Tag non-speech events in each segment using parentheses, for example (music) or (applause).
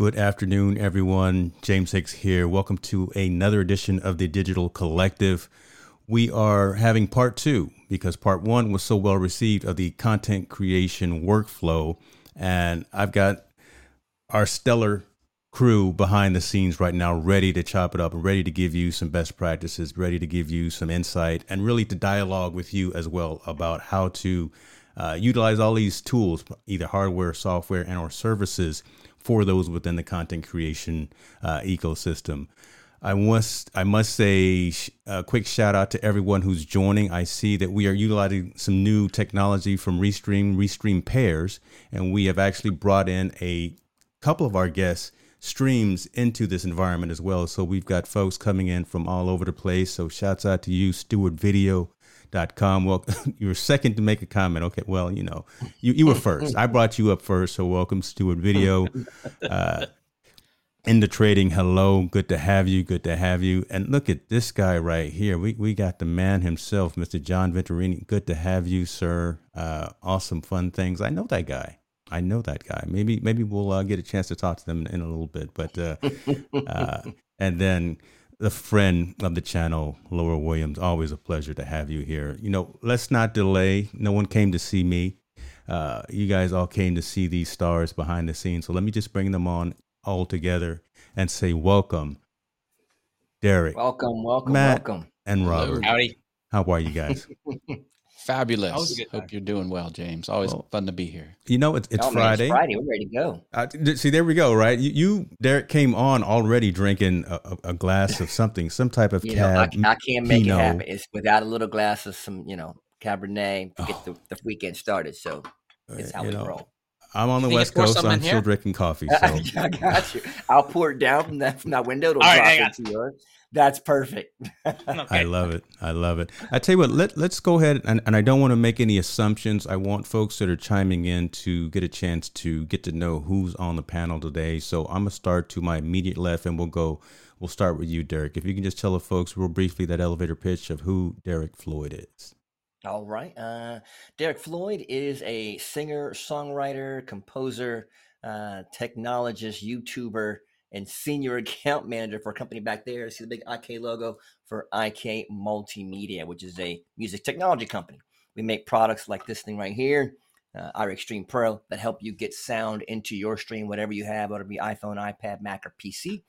Good afternoon, everyone. James Hicks here. Welcome to another edition of the Digital Collective. We are having part two because part one was so well received of the content creation workflow. And I've got our stellar crew behind the scenes right now ready to chop it up ready to give you some best practices, ready to give you some insight, and really to dialogue with you as well about how to uh, utilize all these tools, either hardware, software, and or services for those within the content creation uh, ecosystem. I must I must say a quick shout out to everyone who's joining. I see that we are utilizing some new technology from Restream, Restream pairs, and we have actually brought in a couple of our guests streams into this environment as well. So we've got folks coming in from all over the place. So shouts out to you, Stewart Video, com. Well, (laughs) you were second to make a comment. Okay, well, you know, you, you were first. I brought you up first, so welcome, Stewart Video. (laughs) Uh, Ender Trading, hello, good to have you, good to have you. And look at this guy right here. We we got the man himself, Mr. John Venturini. Good to have you, sir. Uh, awesome, fun things. I know that guy. I know that guy. Maybe maybe we'll uh, get a chance to talk to them in, in a little bit. But uh, uh and then the friend of the channel, Laura Williams. Always a pleasure to have you here. You know, let's not delay. No one came to see me. Uh, you guys all came to see these stars behind the scenes. So let me just bring them on all together and say welcome, Derek. Welcome, welcome, Matt, welcome. And Robert. Howdy. How are you guys? (laughs) Fabulous. Hope you're doing well, James. Always well, fun to be here. You know, it's, it's oh, Friday. Man, it's Friday. We're ready to go. Uh, see, there we go. Right, you, you, Derek, came on already drinking a, a glass of something, some type of (laughs) you cab. Know, I, I, can't make Pinot. it happen. It's without a little glass of some, you know, Cabernet to get oh. the, the, weekend started. So it's how you we know, roll. I'm on the West Coast. So I'm still drinking coffee. (laughs) So. I got you. I'll pour it down from that from that window. It'll All drop right, into yours. That's perfect. okay. (laughs) (laughs) I love it. I love it. I tell you what, let, let's go ahead and, and I don't want to make any assumptions. I want folks that are chiming in to get a chance to get to know who's on the panel today. So I'm gonna start to my immediate left and we'll go we'll start with you, Derek. If you can just tell the folks real briefly that elevator pitch of who Derek Floyd is. All right. Uh, Derek Floyd is a singer, songwriter, composer, uh, technologist, YouTuber, and senior (laughs) account manager for a company back there. See the big IK logo for IK Multimedia, which is a music technology company. We make products like this thing right here, uh, iRig Stream Pro, that help you get sound into your stream, whatever you have, whether it be iPhone, iPad, Mac, or PC.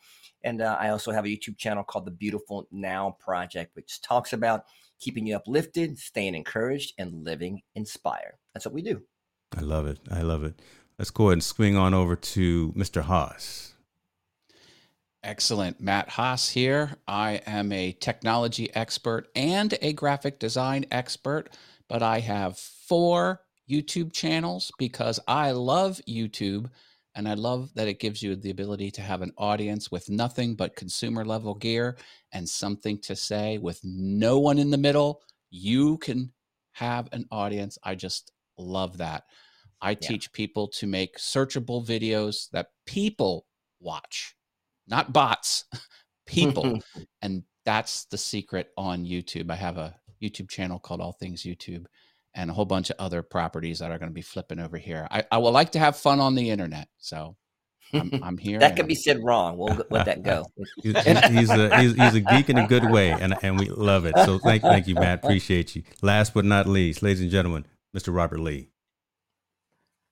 And uh, I also have a YouTube channel called The Beautiful Now Project, which talks about keeping you uplifted, staying encouraged, and living inspired. That's what we do. I love it. I love it. Let's go ahead and swing on over to Mr. Haas. Excellent. Matt Haas here. I am a technology expert and a graphic design expert, but I have four YouTube channels because I love YouTube and I love that it gives you the ability to have an audience with nothing but consumer level gear and something to say with no one in the middle. You can have an audience. I just love that. I yeah. teach people to make searchable videos that people watch not bots, (laughs) people. (laughs) and that's the secret on YouTube. I have a YouTube channel called All Things YouTube and a whole bunch of other properties that are going to be flipping over here. I, I would like to have fun on the internet. So I'm, (laughs) I'm here. that could be said wrong. We'll let that go. he's, he's, a, he's, he's, a geek in a good way, and, and we love it. So thank, thank you, Matt. Appreciate you. Last but not least, ladies and gentlemen, Mr. Robert Lee.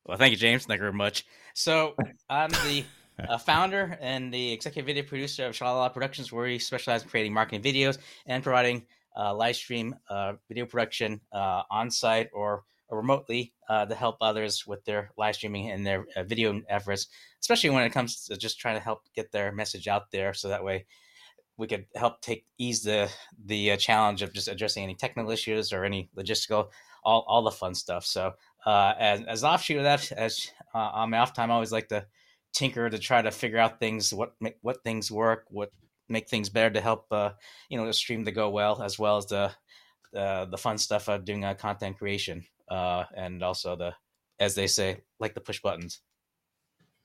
Well, thank you, James. Thank you very much. So I'm the a founder and the executive video producer of Shalala Productions, where we specialize in creating marketing videos and providing uh, live stream uh, video production uh, on site or, or remotely uh, to help others with their live streaming and their uh, video efforts, especially when it comes to just trying to help get their message out there. So that way we could help take ease the the uh, challenge of just addressing any technical issues or any logistical, all, all the fun stuff. So as, as offshoot of that, as on my off time, I always like to tinker to try to figure out things what make, what things work what make things better to help uh, you know the stream to go well as well as the the, the fun stuff of doing uh, content creation uh, and also the as they say like the push buttons.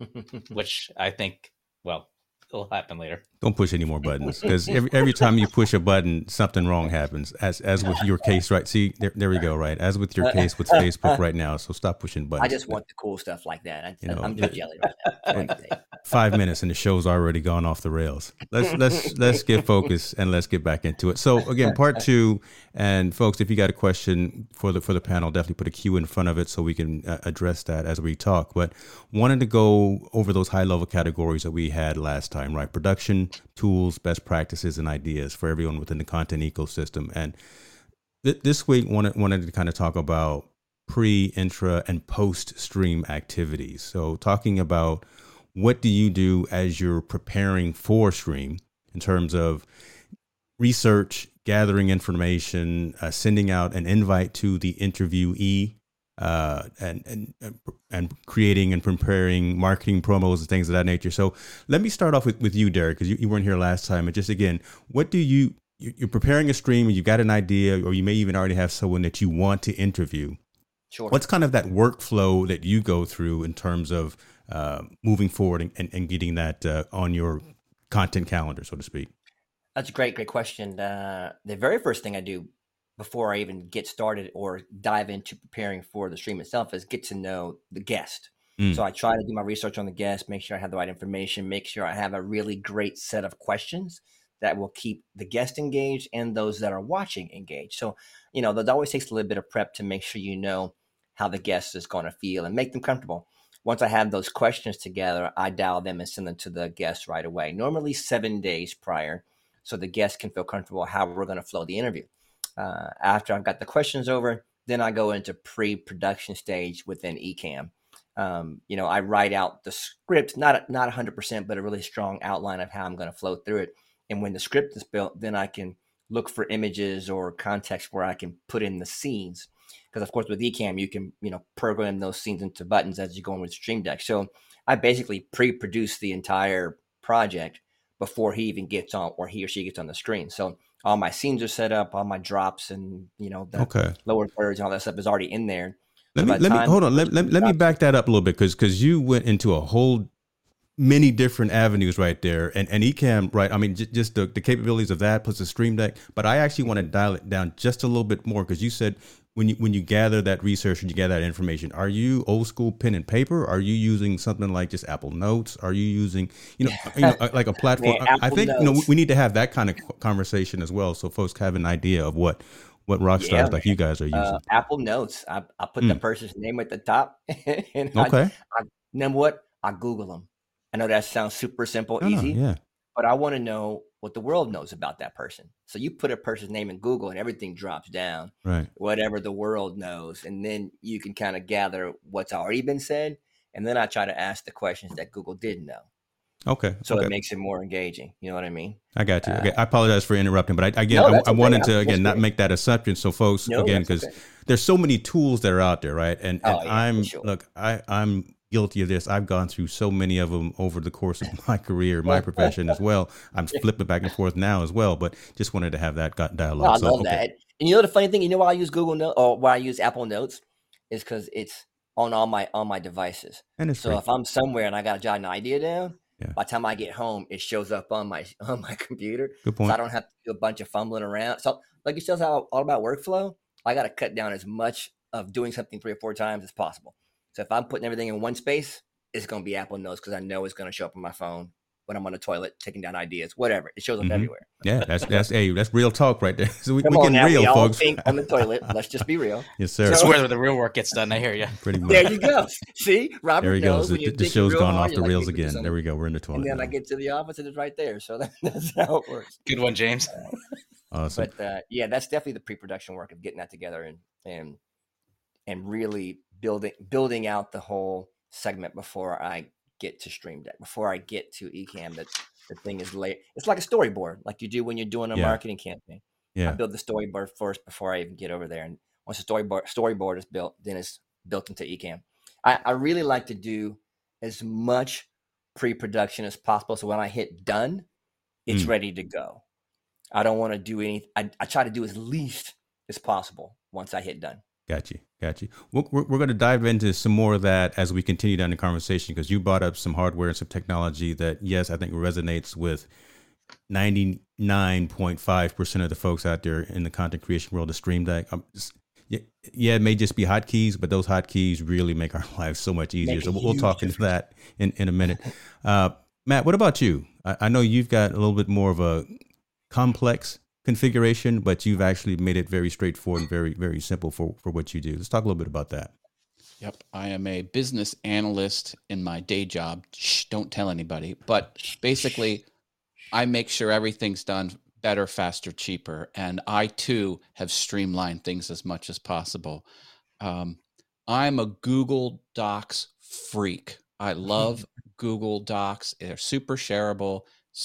(laughs) Which i think well (laughs) It'll happen later. Don't push any more buttons (laughs) because every, every time you push a button, something wrong happens. As as with your case, right? See, there, there we go, right? As with your case with Facebook right now. So stop pushing buttons. I just want the cool stuff like that. I, you know, I'm just jelly right now. Five minutes and the show's already gone off the rails. Let's let's let's get focused and let's get back into it. So again, part two. And folks, if you got a question for the for the panel, definitely put a Q in front of it so we can uh, address that as we talk. But wanted to go over those high level categories that we had last time, right? Production tools, best practices, and ideas for everyone within the content ecosystem. And th- this week, wanted wanted to kind of talk about pre, intra, and post stream activities. So, talking about what do you do as you're preparing for stream in terms of research, gathering information, uh, sending out an invite to the interviewee uh, and and and creating and preparing marketing promos and things of that nature. So let me start off with, with you, Derek, because you, you weren't here last time. And just again, what do you you're preparing a stream and you've got an idea, or you may even already have someone that you want to interview. Sure. What's kind of that workflow that you go through in terms of uh, moving forward and, and, and getting that uh, on your content calendar, so to speak? That's a great, great question. Uh, the very first thing I do before I even get started or dive into preparing for the stream itself is get to know the guest. Mm. So I try to do my research on the guest, make sure I have the right information, make sure I have a really great set of questions that will keep the guest engaged and those that are watching engaged. So, you know, that always takes a little bit of prep to make sure you know how the guest is going to feel and make them comfortable. Once I have those questions together, I dial them and send them to the guest right away, normally seven days prior, so the guest can feel comfortable how we're going to flow the interview. Uh, after I've got the questions over, then I go into pre-production stage within Ecamm. Um, you know, I write out the script, not not 100%, but a really strong outline of how I'm going to flow through it. And when the script is built, then I can look for images or context where I can put in the scenes. Because of course, with Ecamm, you can you know program those scenes into buttons as you go in with Stream Deck. So I basically pre-produce the entire project before he even gets on or he or she gets on the screen. So all my scenes are set up, all my drops and you know the okay. lower thirds and all that stuff is already in there. Let so me let me hold on. Let, let, let me back that up a little bit because because you went into a whole many different avenues right there and and Ecamm right i mean j- just the, the capabilities of that plus the stream deck but i actually want to dial it down just a little bit more because you said when you when you gather that research and you gather that information, are you old school pen and paper? Are you using something like just Apple Notes? Are you using you know, you know like a (laughs) platform? Man, I, I, think Notes. you know we need to have that kind of conversation as well, so folks have an idea of what what rock stars yeah, like you guys are using. Uh, Apple Notes. I, I put mm. the person's name at the top. (laughs) and okay. I, I, then what? I Google them. I know that sounds super simple, easy. Yeah. But I want to know what the world knows about that person. So you put a person's name in Google and everything drops down, right? Whatever the world knows, and then you can kind of gather what's already been said, and then I try to ask the questions that Google didn't know. Okay. So okay. it makes it more engaging. You know what I mean? I got you. Uh, okay. I apologize for interrupting, but I, again, no, I, I wanted to again not make that assumption. So folks, no, again, because there's so many tools that are out there, right? And, and oh, yeah, I'm sure. look, I I'm guilty of this. I've gone through so many of them over the course of my career, my oh, oh. profession as well. I'm flipping back and forth now as well, but just wanted to have that dialogue. No, I so, love okay. that. And you know the funny thing, you know why I use Google Notes or why I use Apple Notes is because it's on all my on my devices. And so free. if I'm somewhere and I got to jot an idea down, yeah. by the time I get home, it shows up on my (laughs) on my computer. Good point. So I don't have to do a bunch of fumbling around. So like you said, all, all about workflow. I got to cut down as much of doing something three or four times as possible. So if I'm putting everything in one space, it's going to be Apple Notes because I know it's going to show up on my phone when I'm on the toilet taking down ideas, whatever. It shows up mm-hmm. everywhere. Yeah, that's that's hey, that's real talk right there. (laughs) So we, Come we getting now, real, we folks. on the (laughs) toilet. Let's just be real. yes, sir. That's where the real work gets done. I hear you. Pretty much. There you go. (laughs) See, Robert. There he goes. The, the show's gone off the like, rails again. There we go. We're in the toilet. And then now. I get to the office and it's right there. So that, that's how it works. Good one, James. awesome. But uh, yeah, that's definitely the pre-production work of getting that together and and and really building building out the whole segment before I get to Stream Deck, before I get to Ecamm. That the thing is late. It's like a storyboard, like you do when you're doing a yeah. marketing campaign. Yeah. I build the storyboard first before I even get over there, and once the storyboard storyboard is built, then it's built into Ecamm. I, I really like to do as much pre-production as possible, so when I hit done, it's mm. ready to go. I don't want to do any. I, I try to do as least as possible once I hit done. Got you. Got you. We're, we're going to dive into some more of that as we continue down the conversation because you brought up some hardware and some technology that, yes, I think resonates with 99.5% of the folks out there in the content creation world the Stream Deck. Um, yeah, it may just be hotkeys, but those hotkeys really make our (laughs) lives so much easier. Make so we'll talk into that in, in a minute. Uh, Matt, what about you? I, I know you've got a little bit more of a complex configuration, but you've actually made it very straightforward and very, very simple for, for what you do. Let's talk a little bit about that. Yep. I am a business analyst in my day job. Shh, don't tell anybody. But basically, I make sure everything's done better, faster, cheaper. And I too have streamlined things as much as possible. Um, I'm a Google Docs freak. I love (laughs) Google Docs. They're super shareable.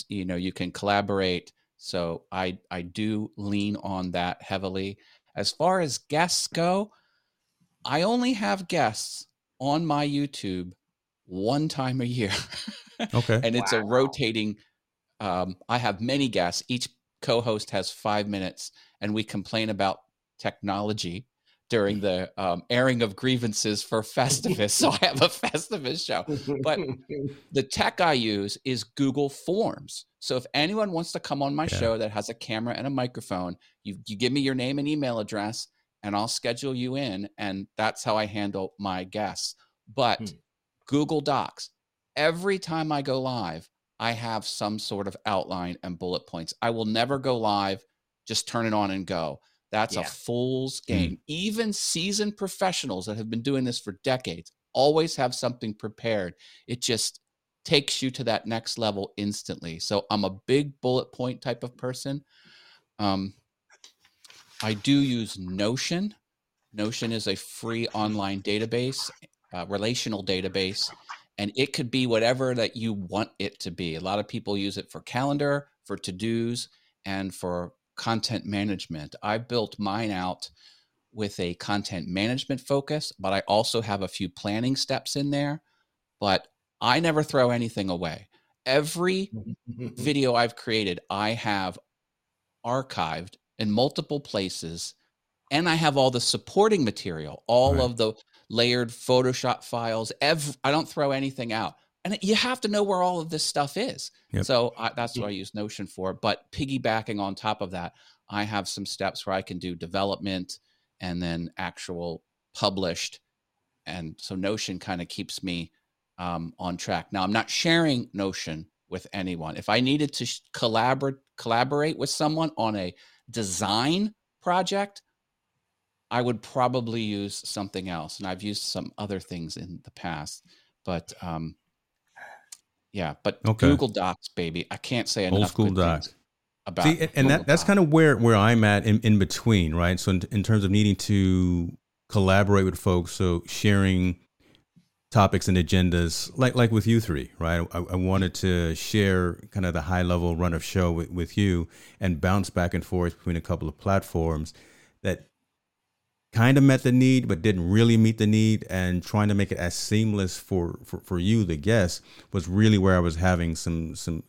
You know, you can collaborate. So I I do lean on that heavily. As far as guests go, I only have guests on my YouTube one time a year. (laughs) Okay. and it's wow. a rotating um, I have many guests. Each co-host has five minutes, and we complain about technology during (laughs) the um, airing of grievances for Festivus. so I have a (laughs) Festivus show. But the tech I use is Google Forms. So if anyone wants to come on my yeah. show that has a camera and a microphone, you, you give me your name and email address, and I'll schedule you in. And that's how I handle my guests. But hmm. Google Docs, every time I go live, I have some sort of outline and bullet points. I will never go live, just turn it on and go. That's yeah. a fool's mm. game. Mm. Even seasoned professionals that have been doing this for decades always have something prepared. It just takes you to that next level instantly. So I'm a big bullet point type of person. Um, I do use Notion. Notion is a free online database, uh, relational database, and it could be whatever that you want it to be. A lot of people use it for calendar, for to dos, and for content management. I built mine out with a content management focus, but I also have a few planning steps in there. But I never throw anything away. Every mm-hmm. video I've created, I have archived in multiple places and I have all the supporting material, all right. of the layered Photoshop files. Every, I don't throw anything out. And you have to know where all of this stuff is. Yep. So I, that's what I use Notion for. But piggybacking on top of that, I have some steps where I can do development and then actual published. And so Notion kind of keeps me um, on track. Now, I'm not sharing Notion with anyone. If I needed to collaborate collaborate with someone on a design project, I would probably use something else, and I've used some other things in the past, but um, yeah, but okay. Google Docs, baby, I can't say enough. Old school Docs. About See, and, and that, that's kind of where where I'm at in, in between, right? So in, in terms of needing to collaborate with folks, so sharing topics and agendas, like like with you three, right? I, I wanted to share kind of the high level run of show with, with you and bounce back and forth between a couple of platforms that kind of met the need but didn't really meet the need and trying to make it as seamless for, for for you the guest was really where i was having some some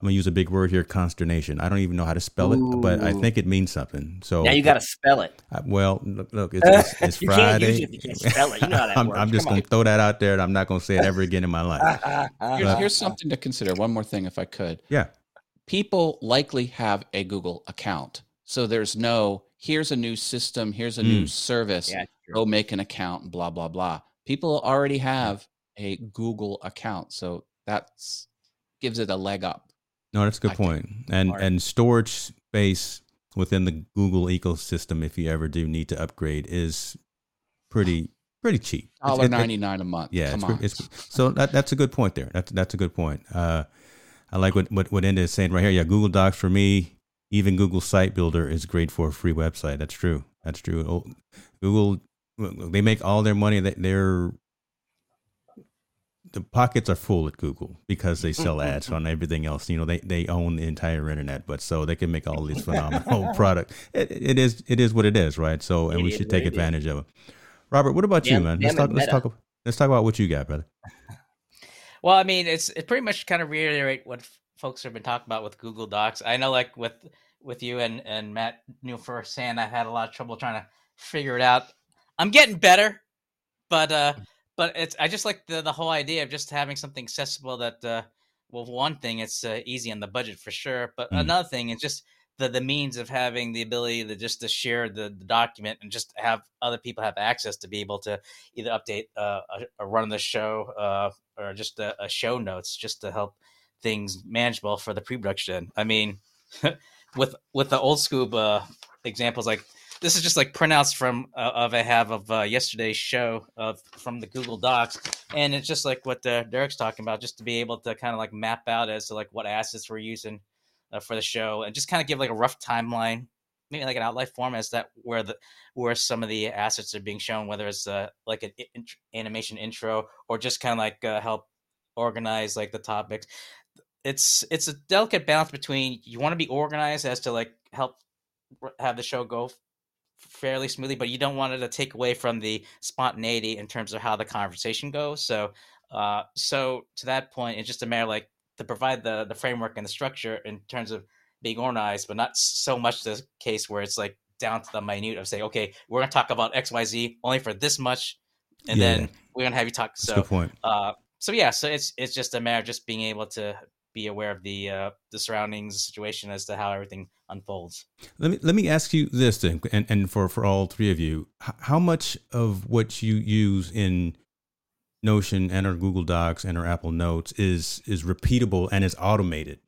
i'm gonna use a big word here consternation. I don't even know how to spell Ooh. it but i think it means something. So now you gotta spell it. I, well look, look it's, it's, (laughs) it's you friday can't use it, you can't spell it. You know how (laughs) that I'm, I'm just gonna throw that out there and i'm not gonna say it ever again in my life. (laughs) Here's, here's something to consider. One more thing if i could. Yeah. People likely have a google account. So there's no here's a new system, here's a mm. new service, yeah, go make an account, blah, blah, blah. People already have a Google account. So that's gives it a leg up. No, that's a good point. And and storage space within the Google ecosystem, if you ever do need to upgrade, is pretty pretty cheap. Dollar ninety nine a month. Yeah, it's, it's, so that, that's a good point there. That's that's a good point. Uh, I like what what what Ender is saying right here. Yeah, Google Docs for me even Google Site Builder is great for a free website. That's true. That's true. Oh, Google, they make all their money. That they're the pockets are full at Google because they sell ads on everything else. You know, they, they own the entire internet, but so they can make all these (laughs) phenomenal product. It, it is it is what it is, right? So, and it we should take advantage of it. Robert, what about you, man? Let's talk. Let's talk. Let's talk about what you got, brother. (laughs) Well, I mean, it's it pretty much kind of reiterate what folks have been talking about with Google Docs. I know, like with with you and and Matt knew firsthand, I've had a lot of trouble trying to figure it out. I'm getting better, but uh, but it's I just like the the whole idea of just having something accessible that uh, well, one thing it's uh, easy on the budget for sure, but mm. another thing is just the the means of having the ability to just to share the, the document and just have other people have access to be able to either update uh, a, a run of the show uh, or just a, a, show notes just to help things manageable for the pre-production. I mean, (laughs) with with the old Scoob uh, examples like this is just like printouts from uh, of I have of uh, yesterday's show of from the Google Docs, and it's just like what uh, Derek's talking about, just to be able to kind of like map out as to like what assets we're using uh, for the show, and just kind of give like a rough timeline, maybe like an outline form as that where the where some of the assets are being shown, whether it's uh, like an in- animation intro or just kind of like uh, help organize like the topics. It's it's a delicate balance between you want to be organized as to like help have the show go fairly smoothly, but you don't want it to take away from the spontaneity in terms of how the conversation goes. So, uh, so to that point, it's just a matter like to provide the the framework and the structure in terms of being organized, but not so much the case where it's like down to the minute of saying, okay, we're gonna talk about X Y Z only for this much, and yeah. then we're gonna have you talk. That's so, point. Uh, so yeah, so it's it's just a matter of just being able to be aware of the uh, the surroundings, the situation as to how everything unfolds. Let me let me ask you this then, and, and for for all three of you, how much of what you use in Notion and or Google Docs and or Apple Notes is is repeatable and is automated,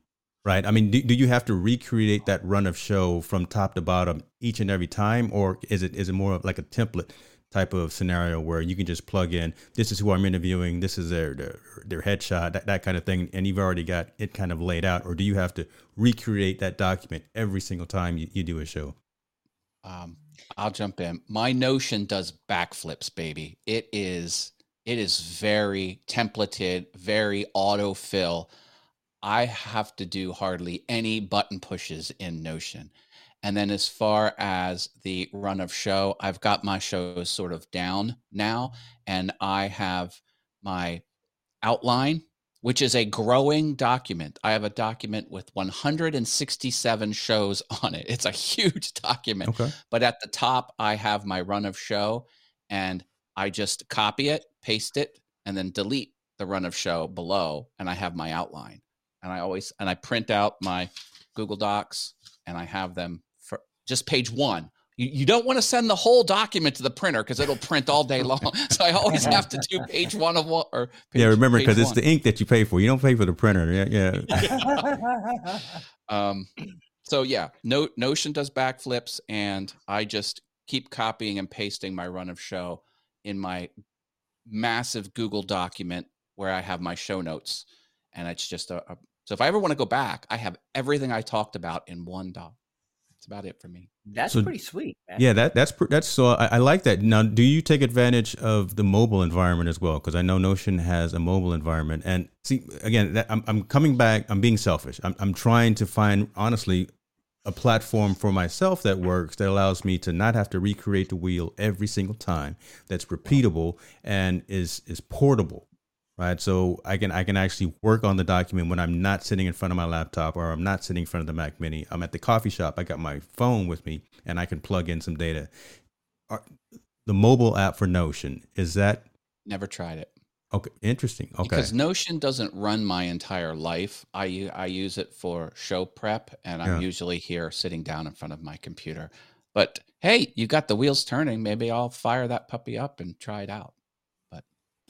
right? I mean, do, do you have to recreate that run of show from top to bottom each and every time, or is it is it more of like a template type of scenario where you can just plug in this is who I'm interviewing, this is their their, their headshot, that, that kind of thing, and you've already got it kind of laid out, or do you have to recreate that document every single time you, you do a show? Um, I'll jump in. My Notion does backflips, baby. It is it is very templated, very autofill. I have to do hardly any button pushes in Notion. And then as far as the run of show, I've got my shows sort of down now, and I have my outline, which is a growing document. I have a document with 167 shows (laughs) on it. It's a huge document. Okay. But at the top, I have my run of show, and I just copy it, paste it, and then delete the run of show below, and I have my outline. And I always and I print out my Google Docs and I have them just page one. You, you don't want to send the whole document to the printer because it'll print all day long. (laughs) so I always have to do page one of one or page, yeah. Remember, because it's the ink that you pay for. You don't pay for the printer. Yeah, yeah. (laughs) um. So yeah, no, Notion does backflips, and I just keep copying and pasting my run of show in my massive Google document where I have my show notes, and it's just a, a so if I ever want to go back, I have everything I talked about in one doc. That's about it for me. That's so, pretty sweet. Man. Yeah, that that's that's so I, I, like that. Now, do you take advantage of the mobile environment as well? Because I know Notion has a mobile environment, and see again, that, I'm I'm coming back. I'm being selfish. I'm I'm trying to find honestly a platform for myself that works that allows me to not have to recreate the wheel every single time. That's repeatable and is is portable right? So I can I can actually work on the document when I'm not sitting in front of my laptop or I'm not sitting in front of the Mac Mini. I'm at the coffee shop. I got my phone with me, and I can plug in some data. The mobile app for Notion is that? Never tried it. Okay, interesting. Okay, because Notion doesn't run my entire life. I I use it for show prep, and I'm yeah. usually here sitting down in front of my computer. But hey, you got the wheels turning. Maybe I'll fire that puppy up and try it out.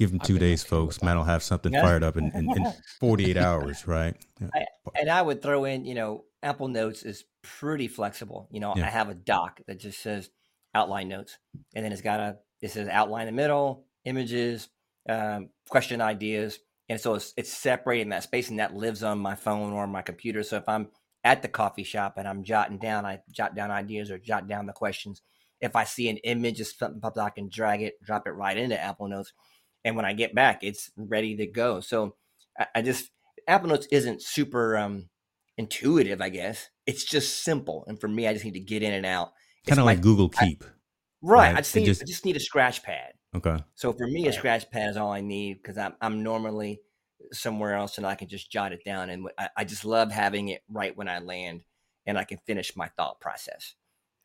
Give him two days, folks. Man will have something yeah. fired up in, in, in (laughs) 48 hours, right? Yeah. I, and I would throw in, you know, Apple Notes is pretty flexible. You know, yeah. I have a doc that just says outline notes, and then it's got a it says outline in the middle, images, um, question ideas, and so it's it's separating that space, and that lives on my phone or my computer. So if I'm at the coffee shop and I'm jotting down, I jot down ideas or jot down the questions. If I see an image of something pops, I can drag it, drop it right into Apple Notes and when I get back, it's ready to go. So I, I just Apple Notes isn't super um, intuitive, I guess. It's just simple, and for me, I just need to get in and out. Kind of like Google Keep, I, right? right? I just need just, I just need a scratch pad. Okay. So for me, a scratch pad is all I need because I'm I'm normally somewhere else and I can just jot it down, and I, I just love having it right when I land, and I can finish my thought process.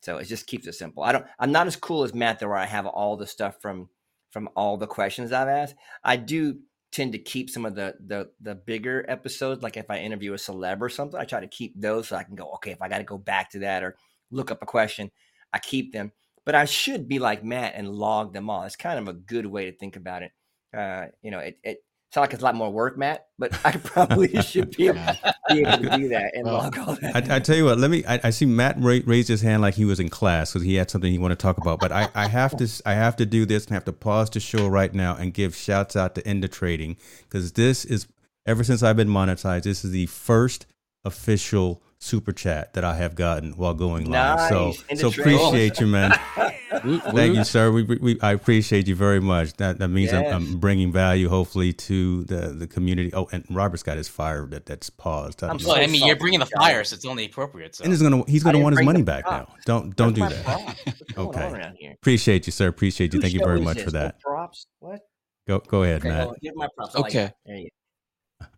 So it just keeps it simple. I don't. I'm not as cool as Matt, though, where I have all the stuff from from all the questions I've asked. I do tend to keep some of the the the bigger episodes. Like if I interview a celeb or something, I try to keep those so I can go. Okay, if I got to go back to that or look up a question, I keep them. But I should be like Matt and log them all. It's kind of a good way to think about it. Uh, you know, it, it it's like it's a lot more work, Matt, but I (laughs) probably should be (laughs) able, be able, to do that and well, log all that. I, I, tell you what, let me. I, I see Matt ra- raised his hand like he was in class because he had something he wanted to talk about. But I, I have to, I have to do this and have to pause the show right now and give shouts out to Ender Trading because this is ever since I've been monetized, this is the first official super chat that I have gotten while going live. Nice. So, so appreciate you, man. (laughs) Thank you, sir. We, we, I appreciate you very much. That that means yes. I'm, I'm, bringing value, hopefully, to the, the community. Oh, and Robert's got his fire that that's paused. I'm so I mean, you're bringing the fire, so it's only appropriate. So. And he's gonna he's gonna want his money back now. Don't don't do that. (laughs) okay. Appreciate you, sir. Appreciate you. Thank you very much for that. Props. What? Go go ahead, okay, Matt. Well, my props. Okay. Like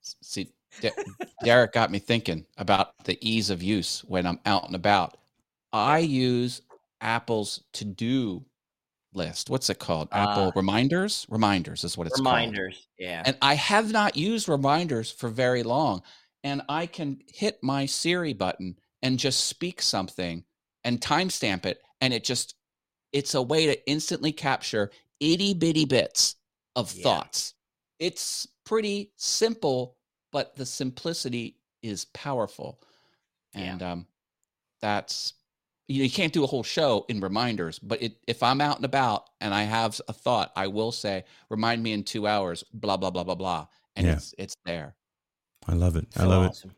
See, (laughs) Derek got me thinking about the ease of use when I'm out and about. I use Apple's to do list. What's it called? Apple uh, Reminders? Reminders is what it's reminders, called. Reminders. Yeah. And I have not used reminders for very long. And I can hit my Siri button and just speak something and timestamp it. And it just, it's a way to instantly capture itty bitty bits of yeah. thoughts. It's pretty simple but the simplicity is powerful. And yeah. um, that's you, know, you can't do a whole show in reminders, but it, if I'm out and about and I have a thought, I will say, "Remind me in two hours." Blah blah blah blah blah, and yeah. it's it's there. I love it. So I love awesome. it.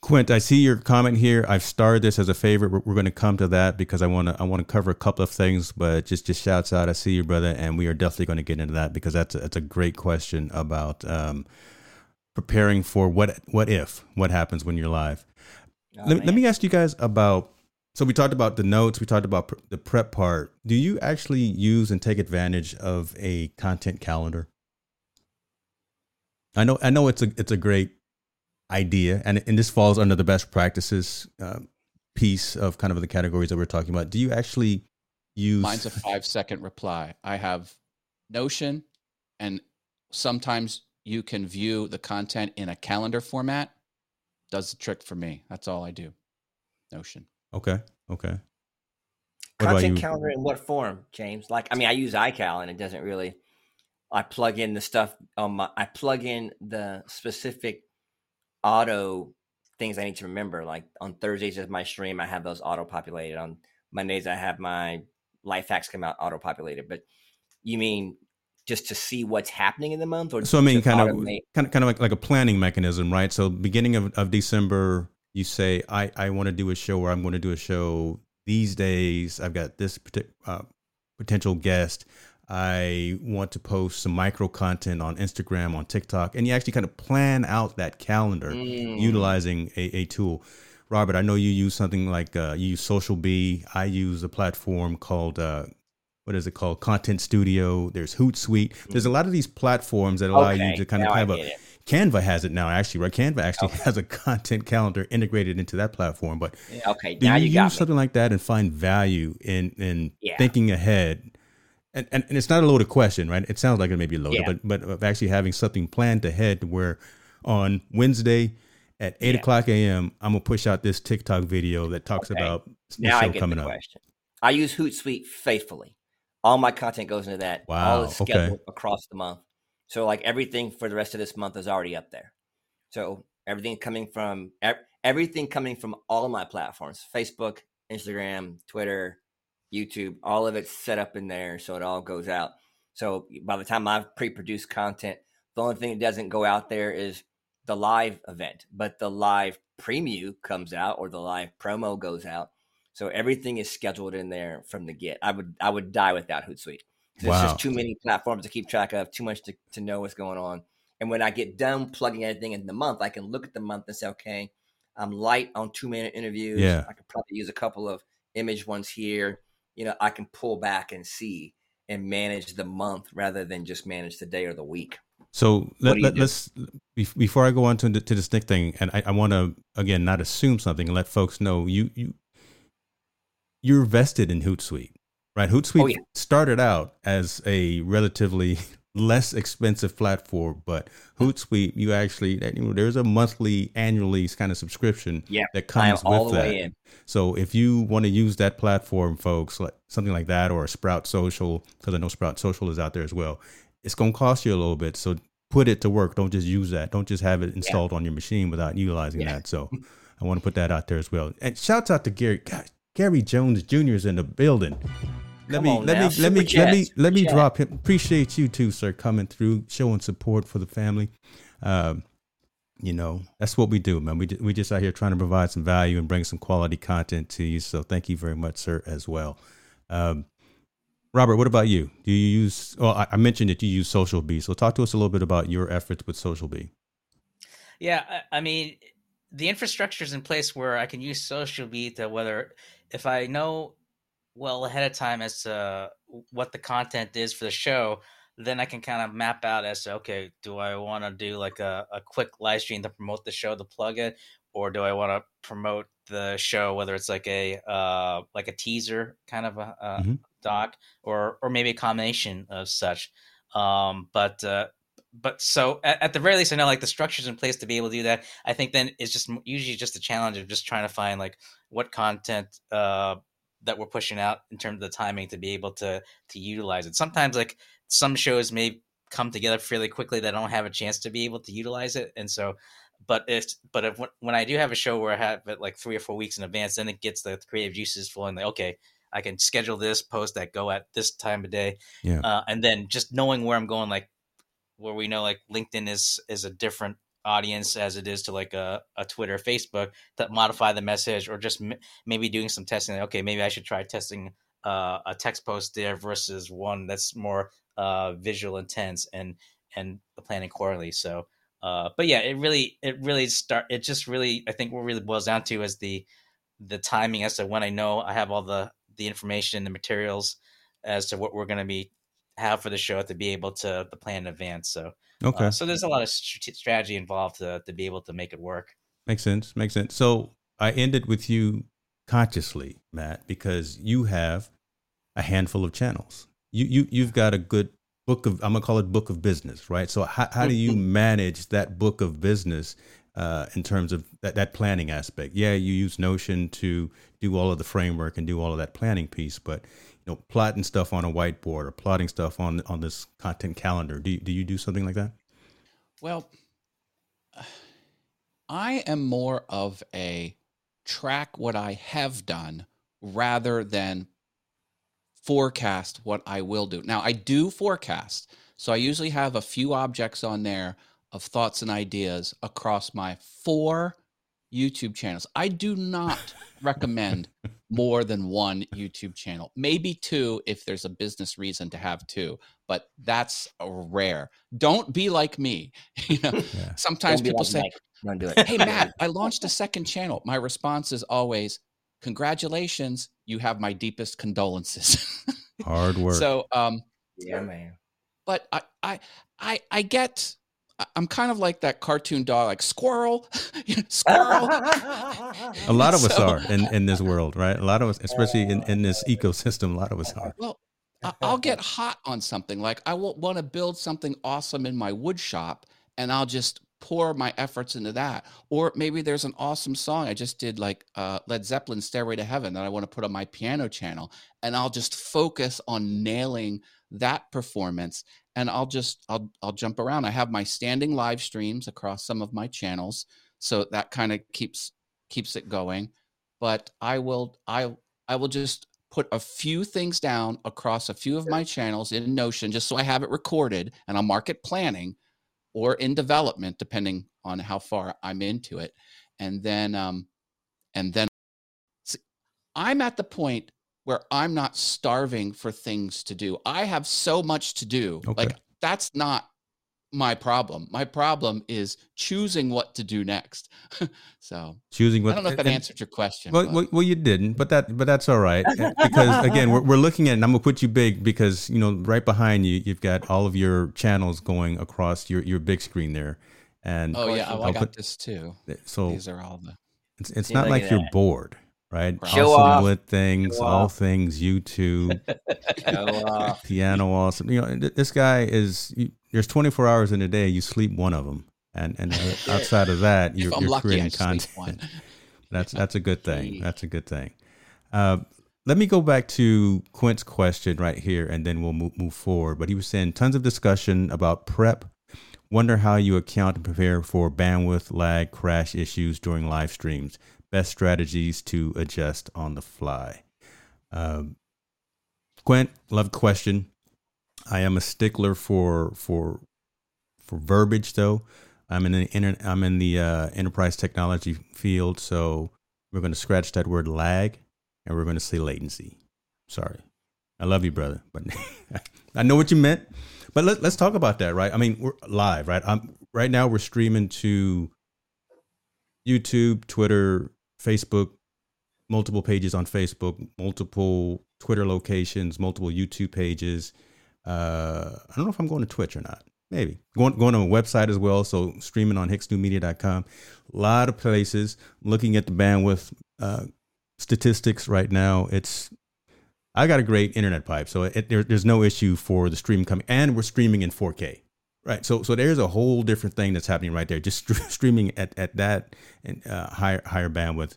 Quint, I see your comment here. I've starred this as a favorite. We're, we're going to come to that because I want to I want to cover a couple of things, but just just shouts out. I see you, brother, and we are definitely going to get into that because that's a, that's a great question about um, preparing for what what if what happens when you're live. Oh, let, let, me ask you guys about. So we talked about the notes. We talked about pr- the prep part. Do you actually use and take advantage of a content calendar? I know. I know it's a it's a great idea, and and this falls under the best practices uh, piece of kind of the categories that we're talking about. Do you actually use? Mine's a five second reply. I have Notion, and sometimes you can view the content in a calendar format does the trick for me. That's all i do. Notion. Okay okay. What content calendar in what form james? Like i mean i use ical and it doesn't really i plug in the stuff on my i plug in the specific auto things i need to remember. Like on thursdays is my stream i have those auto populated on mondays i have my life hacks come out auto populated but you mean just to see what's happening in the month or so i mean kind of kind of kind of like, like a planning mechanism right? So beginning of, of december you say i i want to do a show or i'm going to do a show these days. I've got this uh, potential guest. I want to post some micro content on instagram on tiktok and you actually kind of plan out that calendar mm. utilizing a, a tool. Robert i know you use something like uh, you use SocialBee i use a platform called uh, what is it called? Content Studio. There's Hootsuite. There's a mm-hmm. lot of these platforms that allow okay, you to kind of have a. It. Canva has it now, actually, right? Canva actually okay. has a content calendar integrated into that platform. But okay, do now you, you use something like that and find value in in yeah. thinking ahead? And, and, and it's not a loaded question, right? It sounds like it may be loaded, yeah. but but of actually having something planned ahead where on Wednesday at eight o'clock a.m. I'm gonna push out this TikTok video that talks okay. about the now show I get coming the up. Question. I use Hootsuite faithfully all my content goes into that. Wow. All is scheduled okay. across the month. So like everything for the rest of this month is already up there. So everything coming from everything coming from all of my platforms, Facebook, Instagram, Twitter, YouTube, all of it's set up in there so it all goes out. So by the time I've pre-produced content, the only thing that doesn't go out there is the live event, but the live preview comes out or the live promo goes out so everything is scheduled in there from the get. I would I would die without Hootsuite. Wow. It's just too many platforms to keep track of, too much to, to know what's going on. And when I get done plugging everything in the month, I can look at the month and say, okay, I'm light on two minute interviews. Yeah. I could probably use a couple of image ones here. You know, I can pull back and see and manage the month rather than just manage the day or the week. So let, let, us before I go on to, to this next thing, and I, I want to again not assume something and let folks know you you you're vested in Hootsuite, right? Hootsuite Oh, yeah. started out as a relatively (laughs) less expensive platform, but Hootsuite, you actually, you know, there's a monthly, annually kind of subscription Yeah, that comes with that. So if you want to use that platform, folks, like something like that, or Sprout Social, because I know Sprout Social is out there as well, it's going to cost you a little bit. So put it to work. Don't just use that. Don't just have it installed on your machine without utilizing Yeah. that. So (laughs) I want to put that out there as well. And shouts out to Gary. God, Gary Jones Jr. is in the building. Let Come me let now. me let me let me let me super drop him. Appreciate you too, sir, coming through, showing support for the family. Um, you know that's what we do man we, we just out here trying to provide some value and bring some quality content to you so thank you very much sir as well um, robert what about you do you use well I, I mentioned that you use SocialBee so talk to us a little bit about your efforts with SocialBee Yeah, I, I mean, the infrastructure is in place where I can use SocialBee to whether if I know well ahead of time as to what the content is for the show, then I can kind of map out as to okay, do I want to do like a, a quick live stream to promote the show to plug it, or do I want to promote the show whether it's like a uh, like a teaser kind of a, a Mhm. doc, or or maybe a combination of such. Um, but uh, but so at, at the very least, I know like the structures in place to be able to do that. I think then it's just usually just a challenge of just trying to find like what content uh, that we're pushing out in terms of the timing to be able to to utilize it. Sometimes like some shows may come together fairly quickly that don't have a chance to be able to utilize it, and so. But if but if when I do have a show where I have it like three or four weeks in advance, then it gets the creative juices flowing. Like okay, I can schedule this post that go at this time of day, Yeah. uh, and then just knowing where I'm going, like where we know like LinkedIn is is a different audience as it is to like a, a Twitter, Facebook, that modify the message or just m- maybe doing some testing. Like, okay, maybe I should try testing uh, a text post there versus one that's more uh, visual intense and and planning accordingly. So, uh, but yeah, it really it really start it just really I think what really boils down to is the the timing as to when I know I have all the the information and the materials as to what we're going to be have for the show to be able to, to plan in advance. So, okay uh, so there's a lot of st- strategy involved to, to be able to make it work. Makes sense. Makes sense. So I ended with you consciously, Matt, because you have a handful of channels. You you you've got a good book of I'm gonna call it book of business, right? So how how do you manage that book of business uh, in terms of that that planning aspect? Yeah, you use Notion to do all of the framework and do all of that planning piece, but you know, plotting stuff on a whiteboard or plotting stuff on on this content calendar. Do you, do you do something like that? Well, I am more of a track what I have done rather than forecast what I will do. Now, I do forecast. So I usually have a few objects on there of thoughts and ideas across my four YouTube channels. I do not (laughs) recommend more than one YouTube channel, maybe two if there's a business reason to have two, but that's a rare. Don't be like me. (laughs) you know, Yeah. sometimes people like say, Don't do it. Hey, Matt, I launched a second channel. My response is always, Congratulations, you have my deepest condolences. Hard (laughs) work. so, um, Yeah, man. but I, I, I, I get, I- I'm kind of like that cartoon dog, like squirrel, (laughs) squirrel. (laughs) a lot of us So- are in, in this world, right? A lot of us, especially in, in this ecosystem, a lot of us are. Well, I'll get hot on something. Like I will want to build something awesome in my wood shop, and I'll just pour my efforts into that. Or maybe there's an awesome song I just did, like uh, Led Zeppelin "Stairway to Heaven," that I want to put on my piano channel, and I'll just focus on nailing that performance. And I'll just I'll I'll jump around. I have my standing live streams across some of my channels, so that kind of keeps keeps it going. But I will I I will just put a few things down across a few of my channels in Notion just so I have it recorded and I'll mark it planning or in development depending on how far I'm into it. And then um and then see, I'm at the point where I'm not starving for things to do. I have so much to do. Okay. Like that's not my problem. My problem is choosing what to do next. (laughs) so Choosing what I don't know if that and- answered your question. Well, well, well, you didn't, but that, but that's all right Uh, (laughs) because again, we're, we're looking at, and I'm gonna put you big because you know right behind you, you've got all of your channels going across your your big screen there, and oh yeah, oh, I I'll got put- this too. so These are all the it's, it's not look like you're bored, right? Show awesome off. with things, Show all off. things YouTube, (laughs) piano, awesome. You know, this guy is. You, there's 24 hours in a day. You sleep one of them, and and uh, (laughs) outside of that, you're, you're lucky, creating content. That's that's a good (laughs) thing. That's a good thing. Uh, let me go back to Quint's question right here, and then we'll move, move forward. But he was saying tons of discussion about prep. Wonder how you account and prepare for bandwidth lag, crash issues during live streams. Best strategies to adjust on the fly. Um, Quint, love question. I am a stickler for for for verbiage, though. I'm in the inter- I'm in the uh, enterprise technology field, so we're going to scratch that word lag, and we're going to say latency. Sorry, I love you, brother, but (laughs) I know what you meant. But let, let's talk about that, right? I mean, we're live, right? I'm right now. We're streaming to YouTube, Twitter, Facebook, multiple pages on Facebook, multiple Twitter locations, multiple YouTube pages. Uh, I don't know if I'm going to Twitch or not. Maybe going going on a website as well. So streaming on hicksnewmedia.com. A lot of places. Looking at the bandwidth uh, statistics right now, it's I got a great internet pipe, so it, there, there's no issue for the stream coming, and we're streaming in 4K. Right, so so there's a whole different thing that's happening right there. Just st- (laughs) streaming at, at that and uh, higher higher bandwidth.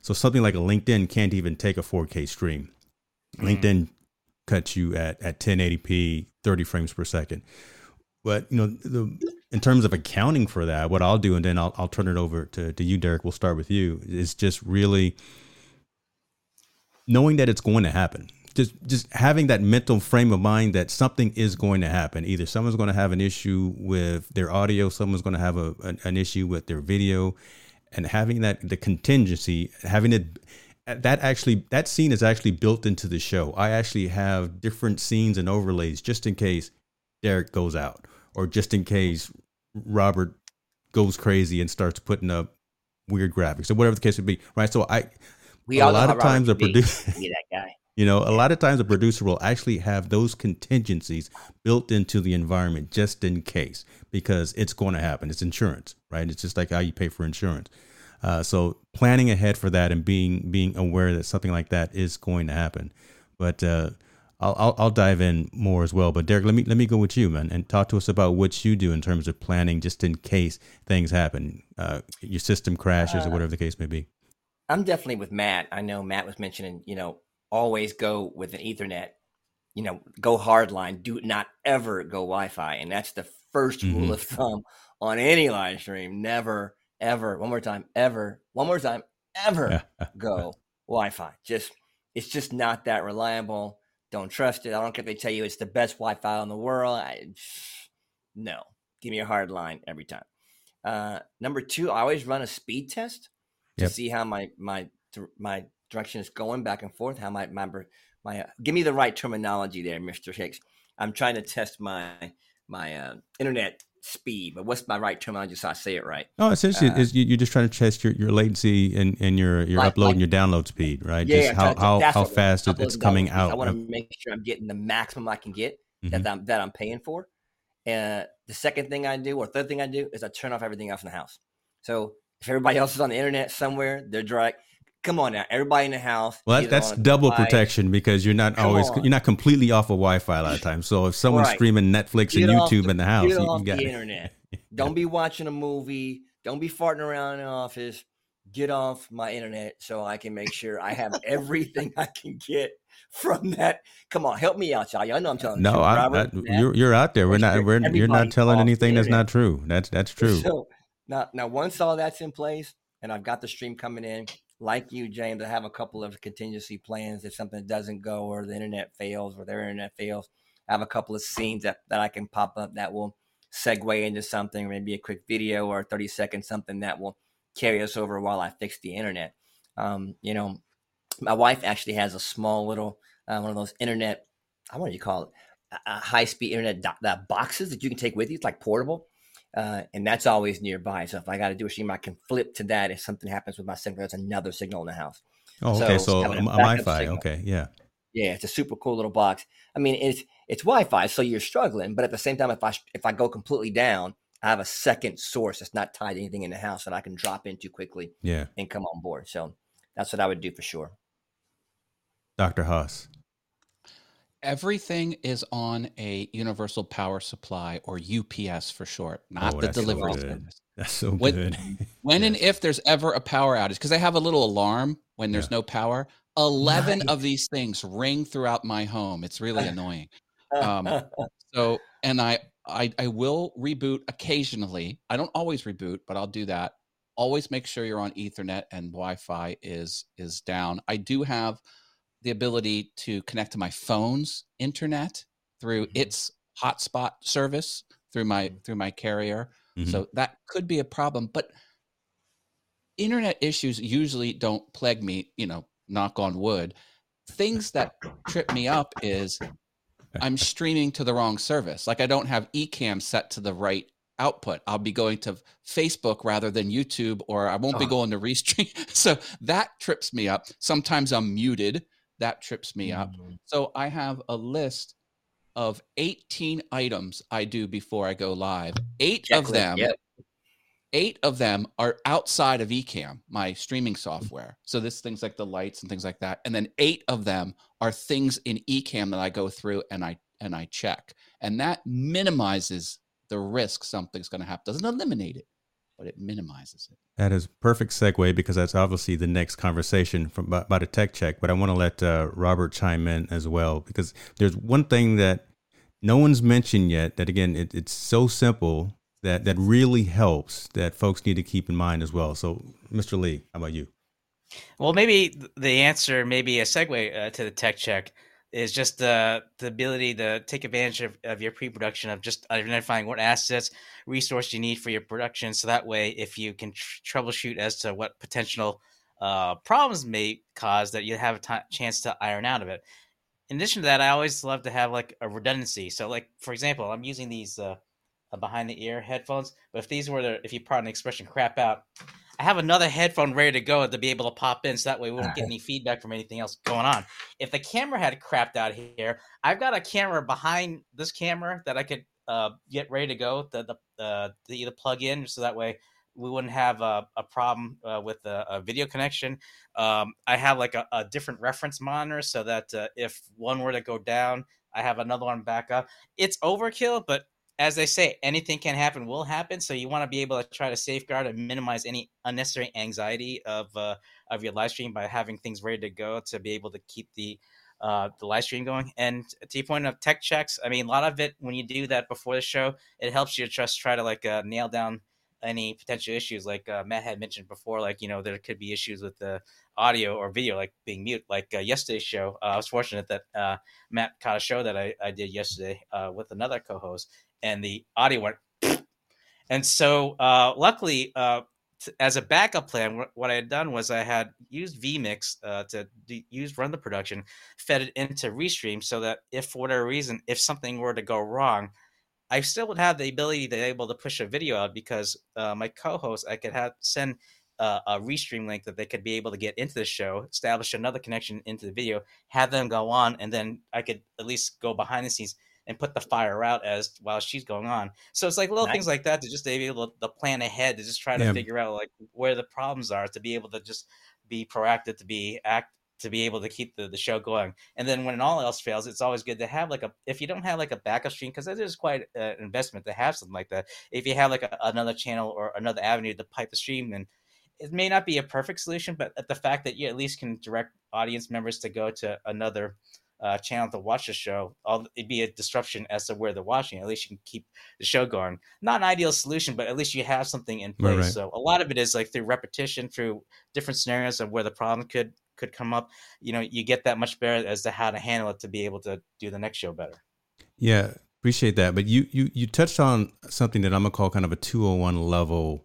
So something like a LinkedIn can't even take a 4K stream. LinkedIn cuts you at, at 1080p, 30 frames per second. But you know, the, in terms of accounting for that, what I'll do, and then I'll, I'll turn it over to, to you, Derek. We'll start with you. Is just really knowing that it's going to happen. Just just having that mental frame of mind that something is going to happen. Either someone's going to have an issue with their audio, someone's going to have a, an, an issue with their video, and having that the contingency, having it that actually that scene is actually built into the show. I actually have different scenes and overlays just in case Derek goes out or just in case Robert goes crazy and starts putting up weird graphics or whatever the case would be. Right. So I We a lot of times a Robert producer Be that guy. You know, a lot of times a producer will actually have those contingencies built into the environment just in case because it's going to happen. It's insurance, right? It's just like how you pay for insurance. Uh, so planning ahead for that and being being aware that something like that is going to happen. But uh, I'll, I'll I'll dive in more as well. But Derek, let me let me go with you, man, and talk to us about what you do in terms of planning, just in case things happen, uh, your system crashes or whatever the case may be. I'm definitely with Matt. I know Matt was mentioning, you know, always go with an Ethernet. You know, go hardline. Do not ever go Wi-Fi, and that's the 1st Mhm. rule of thumb on any live stream. Never, ever. One more time. Ever. One more time. Ever go (laughs) Wi-Fi. Just it's just not that reliable. Don't trust it. I don't care if they tell you it's the best Wi-Fi in the world. I, no, give me a hard line every time. Uh, number two, I always run a speed test to Yep. see how my my my direction is going back and forth. How my my my uh, give me the right terminology there, Mister Hicks. I'm trying to test my my uh, internet speed, but what's my right terminology so I say it right? Oh, essentially, Uh, is you, you're just trying to test your, your latency and, and your your Like- upload like- and your download speed, right? Yeah, just how to- how, how fast it- it's coming out. I want to make sure I'm getting the maximum I can get Mhm. that I'm that I'm paying for. Uh, the second thing I do, or third thing I do, is I turn off everything else in the house. So if everybody else is on the internet somewhere, they're direct. Come on now, everybody in the house. Well, that, that's double Wi-Fi- protection because you're not Come always on. you're not completely off of Wi-Fi a lot of times. So if someone's Right. streaming Netflix and Get off YouTube the- in the house, Get you, off you got the internet. (laughs) Don't be watching a movie. Don't be farting around in the office. Get off my internet so I can make sure I have (laughs) everything I can get from that. Come on, help me out, y'all. Y'all know I'm telling No, truth. I, Robert, I, Matt. you're you're out there. We're not. We're you're not telling anything that's not true. That's that's (laughs) true. So now, now once all that's in place, and I've got the stream coming in, like you, James, I have a couple of contingency plans if something doesn't go or the internet fails or their internet fails. I have a couple of scenes that, that I can pop up that will segue into something, maybe a quick video or 30 seconds, something that will carry us over while I fix the internet. Um, you know, my wife actually has a small little uh, one of those internet, I do you call it? A, high speed internet do- that boxes that you can take with you. It's like portable uh, and that's always nearby. So if I got to do a stream, I can flip to that. If something happens with my signal, that's another signal in the house. Oh, okay. so So, having a a, a Wi-Fi. signal. Okay, yeah. Yeah, it's a super cool little box. I mean, it's it's Wi-Fi, so you're struggling, but at the same time, if I if I go completely down, I have a second source that's not tied to anything in the house that I can drop into quickly Yeah. and come on board. So That's what I would do for sure. Dr. Haas. Everything is on a universal power supply or UPS for short, not Oh, the so delivery good. service. (laughs) That's so When- good. When and Yes. if there's ever a power outage, because I have a little alarm when there's Yeah. no power, 11 Nice. of these things ring throughout my home. It's really (laughs) annoying. Um, So, and I, I, I will reboot occasionally. I don't always reboot, but I'll do that. Always make sure you're on Ethernet and Wi-Fi is is down. I do have the ability to connect to my phone's internet through Mhm. its hotspot service through my Mhm. through my carrier. Mhm. So that could be a problem, but internet issues usually don't plague me, you know, knock on wood. Things that trip me up is I'm streaming to the wrong service. Like I don't have Ecamm set to the right output. I'll be going to Facebook rather than YouTube, or I won't be Oh. going to Restream. (laughs) So that trips me up. Sometimes I'm muted. That trips me up. Mhm. So I have a list of 18 items I do before I go live. Eight of them yep. eight of them are outside of Ecamm, my streaming software. So this things like the lights and things like that. And then eight of them are things in Ecamm that I go through and I and I check. And that minimizes the risk something's going to happen. Doesn't eliminate it, but it minimizes it. That is perfect segue because that's obviously the next conversation from about about a tech check. But I want to let uh, Robert chime in as well because there's one thing that no one's mentioned yet. That again, it, it's so simple that that really helps that folks need to keep in mind as well. So, Mr. Lee, how about you? Well, maybe the answer, maybe a segue uh, to the tech check, is just the the ability to take advantage of, of your pre-production of just identifying what assets, resource you need for your production. So that way, if you can tr- troubleshoot as to what potential uh, problems may cause, that you have a chance to iron out of it. In addition to that, I always love to have like a redundancy. So, like for example, I'm using these uh, uh, behind the ear headphones, but if these were the, if you pardon the expression, crap out, I have another headphone ready to go to be able to pop in, so that way we won't get any feedback from anything else going on. If the camera had crapped out here, I've got a camera behind this camera that I could uh, get ready to go the the, uh, to either plug in, so that way we wouldn't have a, a problem uh, with a, a video connection. Um, I have like a, a different reference monitor, so that uh, if one were to go down, I have another one back up. It's overkill, but as they say, anything can happen will happen. So you want to be able to try to safeguard and minimize any unnecessary anxiety of uh, of your live stream by having things ready to go to be able to keep the uh, the live stream going. And to your point of tech checks, I mean, a lot of it when you do that before the show, it helps you just try to like uh, nail down any potential issues. Like uh, Matt had mentioned before, like you know there could be issues with the audio or video, like being mute. Like uh, yesterday's show, uh, I was fortunate that uh, Matt caught a show that I, I did yesterday uh, with another co-host and the audio went (laughs) and so uh, luckily uh, t- as a backup plan wh- what i had done was i had used vmix uh, to d- use run the production fed it into restream so that if for whatever reason if something were to go wrong i still would have the ability to be able to push a video out because uh, my co-host i could have send uh, a restream link that they could be able to get into the show establish another connection into the video have them go on and then i could at least go behind the scenes and put the fire out as while she's going on. So it's like little things like that to just be able to, to plan ahead to just try to Yeah. figure out like where the problems are to be able to just be proactive to be act to be able to keep the, the show going. And then when all else fails, it's always good to have like a if you don't have like a backup stream because it is quite an investment to have something like that. If you have like a, another channel or another avenue to pipe the stream, then it may not be a perfect solution, but the fact that you at least can direct audience members to go to another uh, channel to watch the show, all, it'd be a disruption as to where they're watching. At least you can keep the show going. Not an ideal solution, but at least you have something in Right, place. right. So a lot of it is like through repetition, through different scenarios of where the problem could could come up. You know, you get that much better as to how to handle it to be able to do the next show better. Yeah, appreciate that. But you you you touched on something that I'm gonna call kind of a 201 level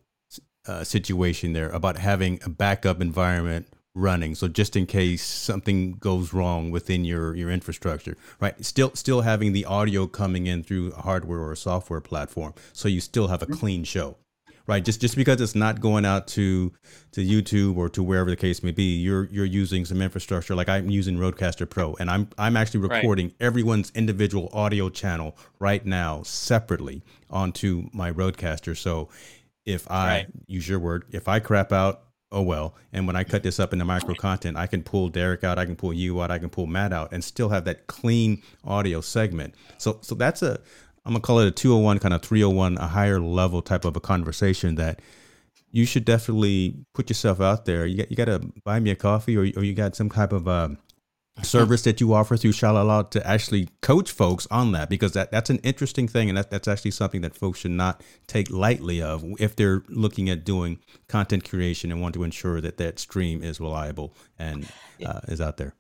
uh, situation there about having a backup environment running. So just in case something goes wrong within your your infrastructure, right? Still still having the audio coming in through a hardware or a software platform, so you still have a mm-hmm. clean show. Right, just just because it's not going out to to YouTube or to wherever the case may be, you're you're using some infrastructure. Like I'm using Rodecaster Pro, and I'm I'm actually Right. recording everyone's individual audio channel right now separately onto my Roadcaster. So if I Right. use your word, if I crap out, oh well. And when I cut this up into micro content, I can pull Derek out, I can pull you out, I can pull Matt out, and still have that clean audio segment. So so that's a I'm gonna call it a 201 kind of 301, a higher level type of a conversation that you should definitely put yourself out there. You got, you got to buy me a coffee, or, or you got some type of uh, service that you offer through Shalala to actually coach folks on that because that, that's an interesting thing and that, that's actually something that folks should not take lightly of if they're looking at doing content creation and want to ensure that that stream is reliable and uh, is out there.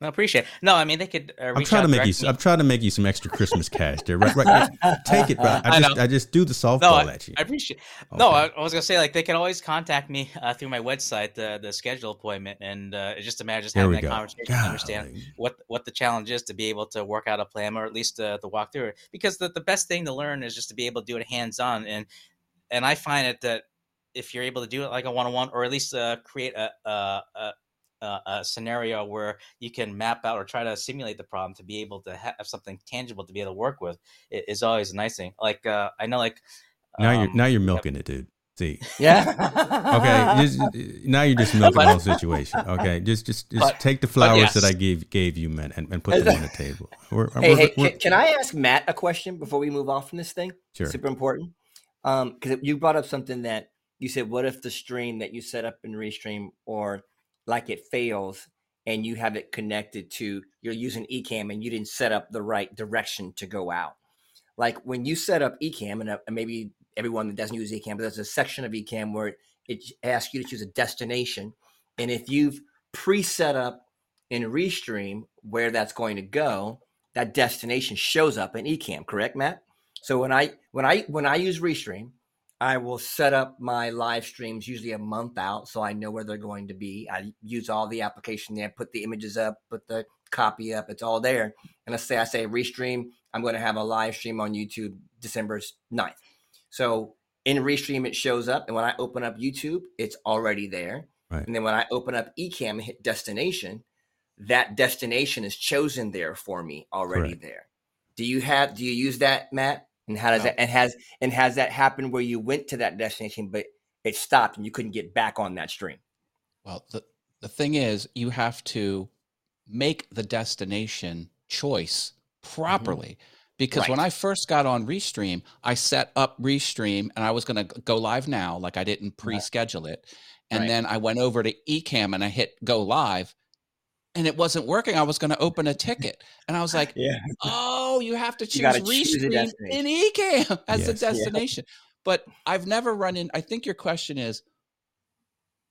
I appreciate. It. No, I mean they could. Uh, I'm trying to make you. I'm trying to make you some extra Christmas cash there. Right, right. Take it, bro. (laughs) I, I just, I, just do the softball no, I, at you. I appreciate. Okay. No, I, I, was gonna say like they can always contact me uh, through my website, the the schedule appointment, and uh, just imagine just having that go. conversation, God. understand what what the challenge is to be able to work out a plan or at least uh, to walk through it. Because the the best thing to learn is just to be able to do it hands on, and and I find it that if you're able to do it like a one on one, or at least uh, create a, a, a uh, a scenario where you can map out or try to simulate the problem to be able to have something tangible to be able to work with is always a nice thing. Like uh, I know, like now um, you're now you're milking it, dude. See, yeah. okay, just, (laughs) now you're just milking the whole (laughs) situation. Okay, just just just but, take the flowers yes. that I gave gave you, man, and, and put (laughs) them on the table. We're, hey, we're, hey we're, can, can, I ask Matt a question before we move off from this thing? Sure. Super important. Um, because you brought up something that you said, what if the stream that you set up in Restream or like it fails and you have it connected to you're using Ecamm and you didn't set up the right direction to go out. Like when you set up Ecamm and uh, maybe everyone that doesn't use Ecamm but there's a section of Ecamm where it asks you to choose a destination, and if you've pre-set up in Restream where that's going to go, that destination shows up in Ecamm Correct, Matt? So when I when I when I use Restream, I will set up my live streams usually a month out so I know where they're going to be. I use all the application there, put the images up, put the copy up, it's all there. And let's say I say restream, I'm going to have a live stream on YouTube December 9th. So in restream, it shows up. And when I open up YouTube, it's already there. Right. And then when I open up Ecamm and hit destination, that destination is chosen there for me already Correct. there. Do you have, do you use that, Matt? And how does that and has and has that happened where you went to that destination but it stopped and you couldn't get back on that stream? Well, the the thing is you have to make the destination choice mm-hmm. properly. Mm-hmm. Because right. when I first got on Restream, I set up Restream and I was going to go live now, like I didn't pre-schedule it. And right. then I went over to Ecamm and I hit go live and it wasn't working. I was going to open a ticket, and I was like, yeah. "Oh, you have to choose Restream in Ecamm (laughs) as yes, the destination." Yeah. But I've never run in. I think your question is,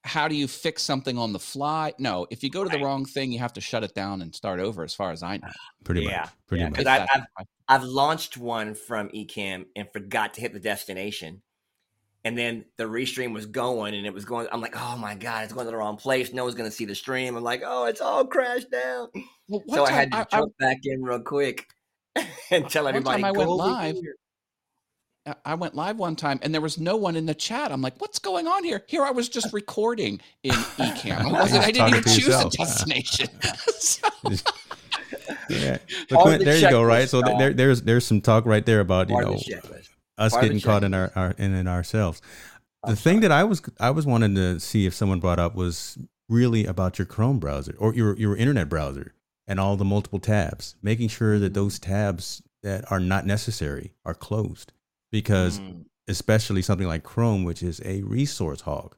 how do you fix something on the fly? No, if you go to right. the wrong thing, you have to shut it down and start over. As far as I know, pretty yeah. much. Pretty yeah, much. I've, I've, I've launched one from Ecamm and forgot to hit the destination and then the restream was going and it was going i'm like oh my god it's going to the wrong place no one's going to see the stream i'm like oh it's all crashed down well, so i had to I, jump I, back in real quick (laughs) and tell everybody time I went live I went live one time and there was no one in the chat. I'm like, what's going on here? Here I was just recording in Ecamm (laughs) I, I didn't even choose yourself. a destination. (laughs) so. yeah. But there you go, right? So there, there's there's some talk right there about you know us getting caught in our, our in, in ourselves. The I'm thing sorry. that I was I was wanting to see if someone brought up was really about your Chrome browser or your your internet browser and all the multiple tabs, making sure that those tabs that are not necessary are closed because mm. especially something like Chrome, which is a resource hog,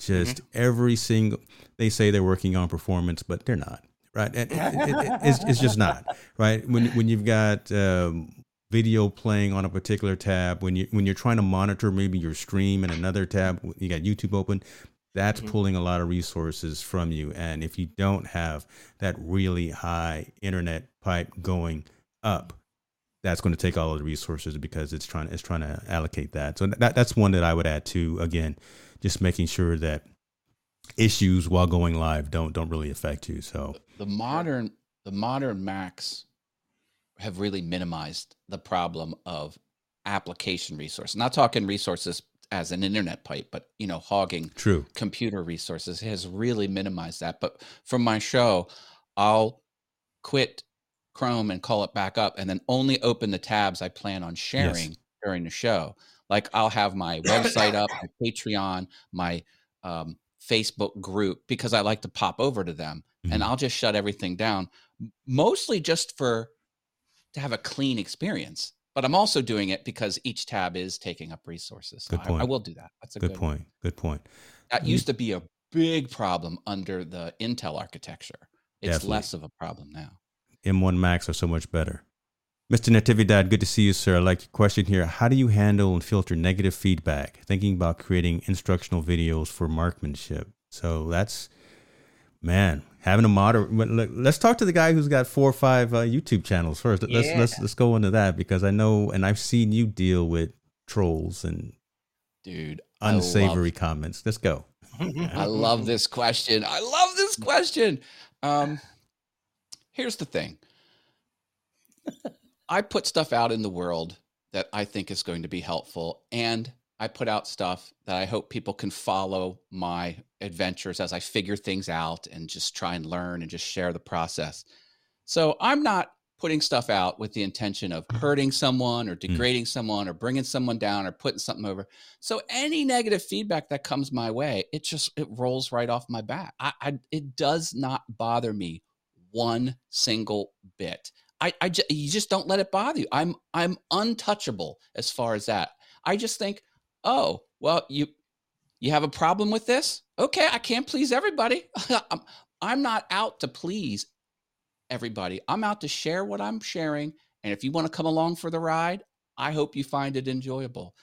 just mm-hmm. every single they say they're working on performance, but they're not right. It, it, it, it's, it's just not right when when you've got um, video playing on a particular tab. When you when you're trying to monitor maybe your stream in another tab you got youtube open that's mm-hmm. pulling a lot of resources from you. And if you don't have that really high internet pipe going up that's going to take all of the resources because it's trying it's trying to allocate that. So that, that's one that i would add to again just making sure that issues while going live don't don't really affect you. So the modern the modern macs have really minimized the problem of application resources. Not talking resources as an internet pipe, but you know, hogging true computer resources has really minimized that. But from my show, I'll quit Chrome and call it back up and then only open the tabs I plan on sharing yes. during the show. Like I'll have my (coughs) website up, my Patreon, my um, Facebook group because I like to pop over to them Mhm. and I'll just shut everything down, mostly just for to have a clean experience. But I'm also doing it because each tab is taking up resources. So Good I, I will do that. That's a Good good, point. Good point. That used to be a big problem under the Intel architecture. It's Definitely. less of a problem now. M1 Max are so much better. Mr. Natividad, good to see you, sir. I like your question here. How do you handle and filter negative feedback? Thinking about creating instructional videos for marksmanship. So that's, man, having a moderate. Let's talk to the guy who's got four or five uh, YouTube channels first. Let's Yeah. let's let's go into that because I know and I've seen you deal with trolls and Dude, I love unsavory comments. Let's go. (laughs) I love this question. I love this question. Um, here's the thing (laughs) I put stuff out in the world that I think is going to be helpful, and I put out stuff that I hope people can follow my adventures as I figure things out and just try and learn and just share the process. So I'm not putting stuff out with the intention of mm-hmm. hurting someone or mm. degrading someone or bringing someone down or putting something over. So any negative feedback that comes my way, it just it rolls right off my back. I, I it does not bother me one single bit. I, I ju- you just don't let it bother you. I'm I'm untouchable as far as that. I just think, oh well, you you have a problem with this? Okay, I can't please everybody. (laughs) I'm, I'm not out to please everybody. I'm out to share what I'm sharing, and if you want to come along for the ride, I hope you find it enjoyable.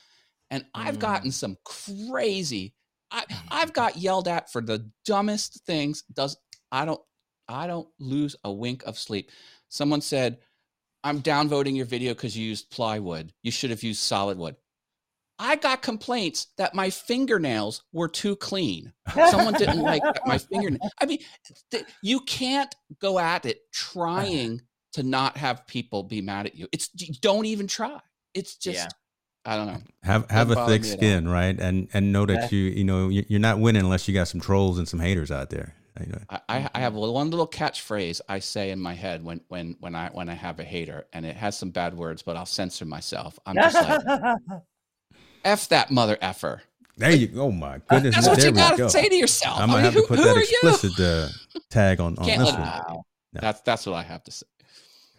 And I've Mm. gotten some crazy. I I've (laughs) got yelled at for the dumbest things. Does I don't I don't lose a wink of sleep. Someone said, "I'm downvoting your video because you used plywood. You should have used solid wood." I got complaints that my fingernails were too clean. Someone (laughs) didn't like my fingernail. I mean, th- you can't go at it trying (sighs) to not have people be mad at you. It's don't even try. It's just Yeah. I don't know. Have have a thick me at skin, right? And and know that you you know you- you're not winning unless you got some trolls and some haters out there. You know, I, I I have one little catchphrase I say in my head when when when I when I have a hater, and it has some bad words, but I'll censor myself. I'm just like, (laughs) "F that mother effer." There you go. Oh my goodness. That's what there you gotta go. say to yourself. I'm gonna mean, have who, to put that explicit uh, tag on, on Can't this one. No. That's that's what I have to say.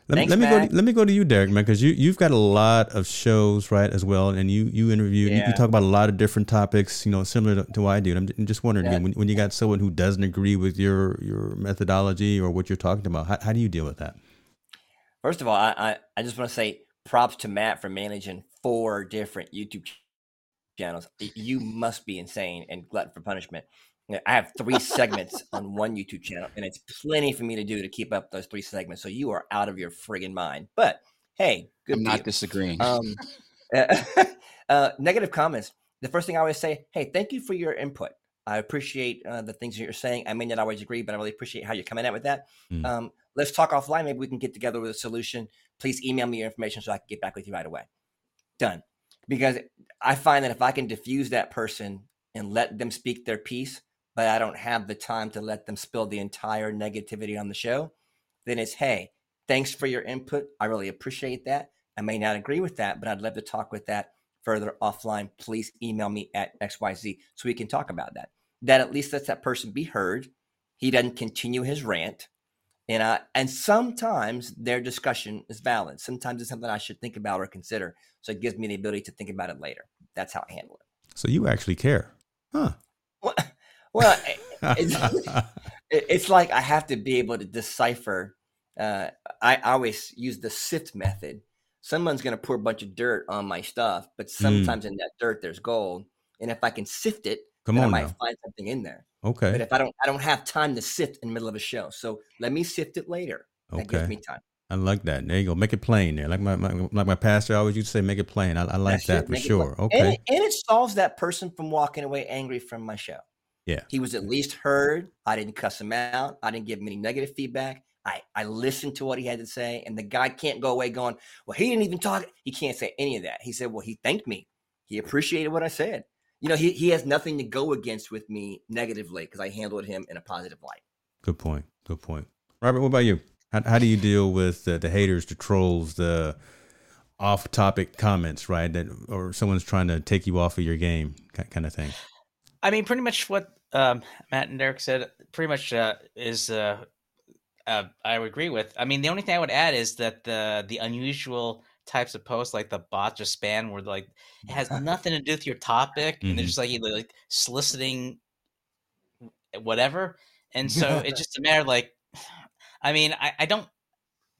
Let me, Thanks, let me go. To, let me go to you, Derek, man, because you you've got a lot of shows, right, as well, and you you interview, you, you talk about a lot of different topics, you know, similar to, to what I do. And I'm, j- I'm just wondering, Yeah. again, when, when you got someone who doesn't agree with your your methodology or what you're talking about, how, how do you deal with that? First of all, I, I, I just want to say props to Matt for managing four different YouTube ch- channels. You must be insane and glutton for punishment. I have three segments (laughs) on one YouTube channel, and it's plenty for me to do to keep up those three segments. So you are out of your friggin' mind. But hey, good I'm not you. disagreeing. Um, (laughs) (laughs) uh, negative comments. The first thing I always say, hey, thank you for your input. I appreciate uh, the things that you're saying. I may not always agree, but I really appreciate how you're coming at with that. Mm. Um, let's talk offline. Maybe we can get together with a solution. Please email me your information so I can get back with you right away. Done. Because I find that if I can diffuse that person and let them speak their piece, but I don't have the time to let them spill the entire negativity on the show, then it's, hey, thanks for your input. I really appreciate that. I may not agree with that, but I'd love to talk with that further offline. Please email me at XYZ so we can talk about that. That at least lets that person be heard. He doesn't continue his rant. And, uh, and sometimes their discussion is valid. Sometimes it's something I should think about or consider. So it gives me the ability to think about it later. That's how I handle it. So you actually care, huh? Well, (laughs) well it's, (laughs) (laughs) it's like I have to be able to decipher. Uh, I always use the sift method. Someone's going to pour a bunch of dirt on my stuff, but Mm. sometimes in that dirt there's gold. And if I can sift it, Come then I on might now. find something in there. Okay. But if I don't, I don't have time to sift in the middle of a show. So let me sift it later. That gives me time. I like that. There you go. Make it plain there. Like my, my like my pastor always used to say, make it plain. I, I like That's that for sure. Okay. And, it- and it solves that person from walking away angry from my show. Yeah. He was at least heard. I didn't cuss him out. I didn't give him any negative feedback. I, I listened to what he had to say. And the guy can't go away going, well, he didn't even talk. He can't say any of that. He said, well, he thanked me. He appreciated what I said. You know, he, he has nothing to go against with me negatively because I handled him in a positive light. Good point. Good point. Robert, what about you? How, how do you deal with the, the haters, the trolls, the off-topic comments, right? That or someone's trying to take you off of your game, ki- kind of thing. I mean, pretty much what um, Matt and Derek said pretty much uh, is uh, uh, I would agree with. I mean, the only thing I would add is that the the unusual types of posts like the bots or spam where like it has (laughs) nothing to do with your topic mm-hmm. and they're just like either like soliciting whatever and so it's (laughs) just a matter of like (sighs) i mean i, I don't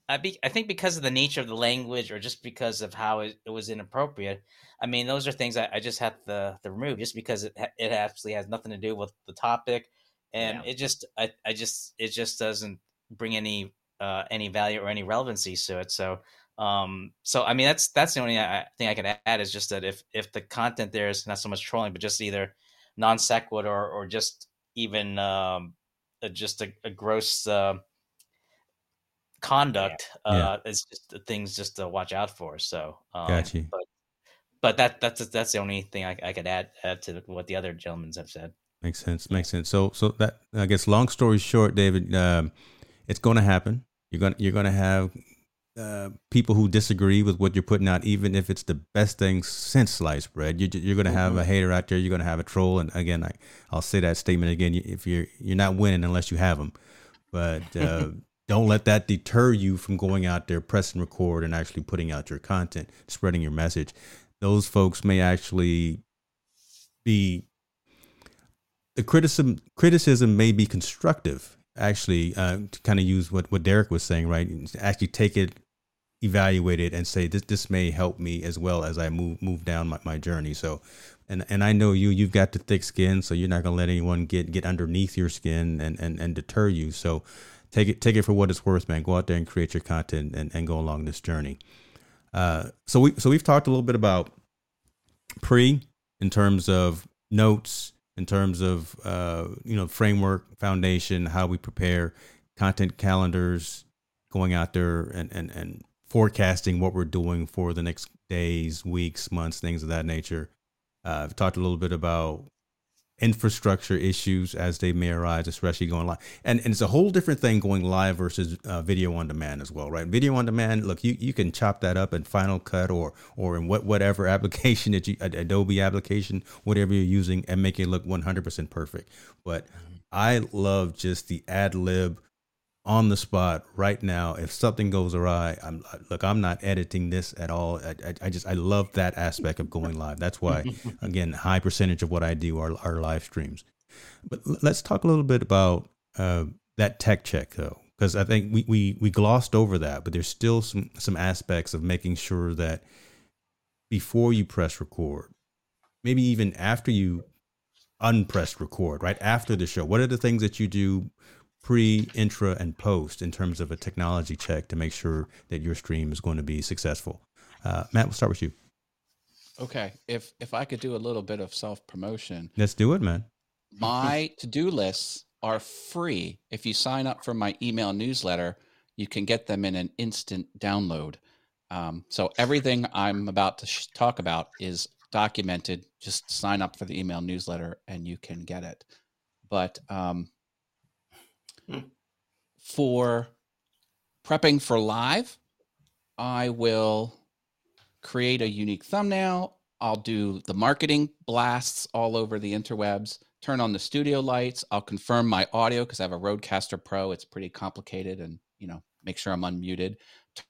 I, be, I think because of the nature of the language or just because of how it, it was inappropriate i mean those are things i, I just have to, to remove just because it, it actually has nothing to do with the topic and yeah. it just I, I just it just doesn't bring any uh, any value or any relevancy to it so um, so I mean, that's that's the only uh, thing I can add is just that if if the content there is not so much trolling, but just either non sequitur or, or just even um, just a, a gross uh, conduct, yeah. uh, it's just things just to watch out for. So, um, gotcha. But, but that that's that's the only thing I, I could add, add to what the other gentlemen have said. Makes sense. Makes sense. So so that I guess long story short, David, um, it's going to happen. You're to you're going to have uh, people who disagree with what you're putting out, even if it's the best thing since sliced bread, you're, you're going to have mm-hmm. a hater out there. You're going to have a troll. And again, I, I'll say that statement again. If you're you're not winning unless you have them, but uh, (laughs) don't let that deter you from going out there, pressing record, and actually putting out your content, spreading your message. Those folks may actually be the criticism. Criticism may be constructive actually uh, to kind of use what, what Derek was saying, right? Actually take it, evaluate it, and say this this may help me as well as I move move down my, my journey. So, and and I know you you've got the thick skin, so you're not gonna let anyone get get underneath your skin and and and deter you. So, take it take it for what it's worth, man. Go out there and create your content and, and go along this journey. Uh, so we so we've talked a little bit about pre in terms of notes in terms of uh, you know framework, foundation, how we prepare content calendars, going out there and and and forecasting what we're doing for the next days, weeks, months, things of that nature. Uh, I've talked a little bit about infrastructure issues as they may arise, especially going live. And, and it's a whole different thing going live versus uh, video on demand as well, right? Video on demand, look, you, you can chop that up in Final Cut or or in what whatever (laughs) application that you Adobe application, whatever you're using, and make it look 100% perfect. But mm-hmm. I love just the ad lib on the spot right now. If something goes awry, I'm look. I'm not editing this at all. I, I, I just I love that aspect of going live. That's why, (laughs) again, high percentage of what I do are are live streams. But let's talk a little bit about uh, that tech check though, because I think we, we we glossed over that, but there's still some some aspects of making sure that before you press record, maybe even after you unpress record, right after the show, what are the things that you do pre, intra, and post in terms of a technology check to make sure that your stream is going to be successful. Uh, Matt, we'll start with you. Okay, if if I could do a little bit of self promotion, let's do it, man. My to do lists are free. If you sign up for my email newsletter, you can get them in an instant download. Um, so everything I'm about to sh- talk about is documented. Just sign up for the email newsletter and you can get it. But um, for prepping for live, I will create a unique thumbnail. I'll do the marketing blasts all over the interwebs, turn on the studio lights. I'll confirm my audio because I have a Rodecaster Pro. It's pretty complicated and, you know, make sure I'm unmuted.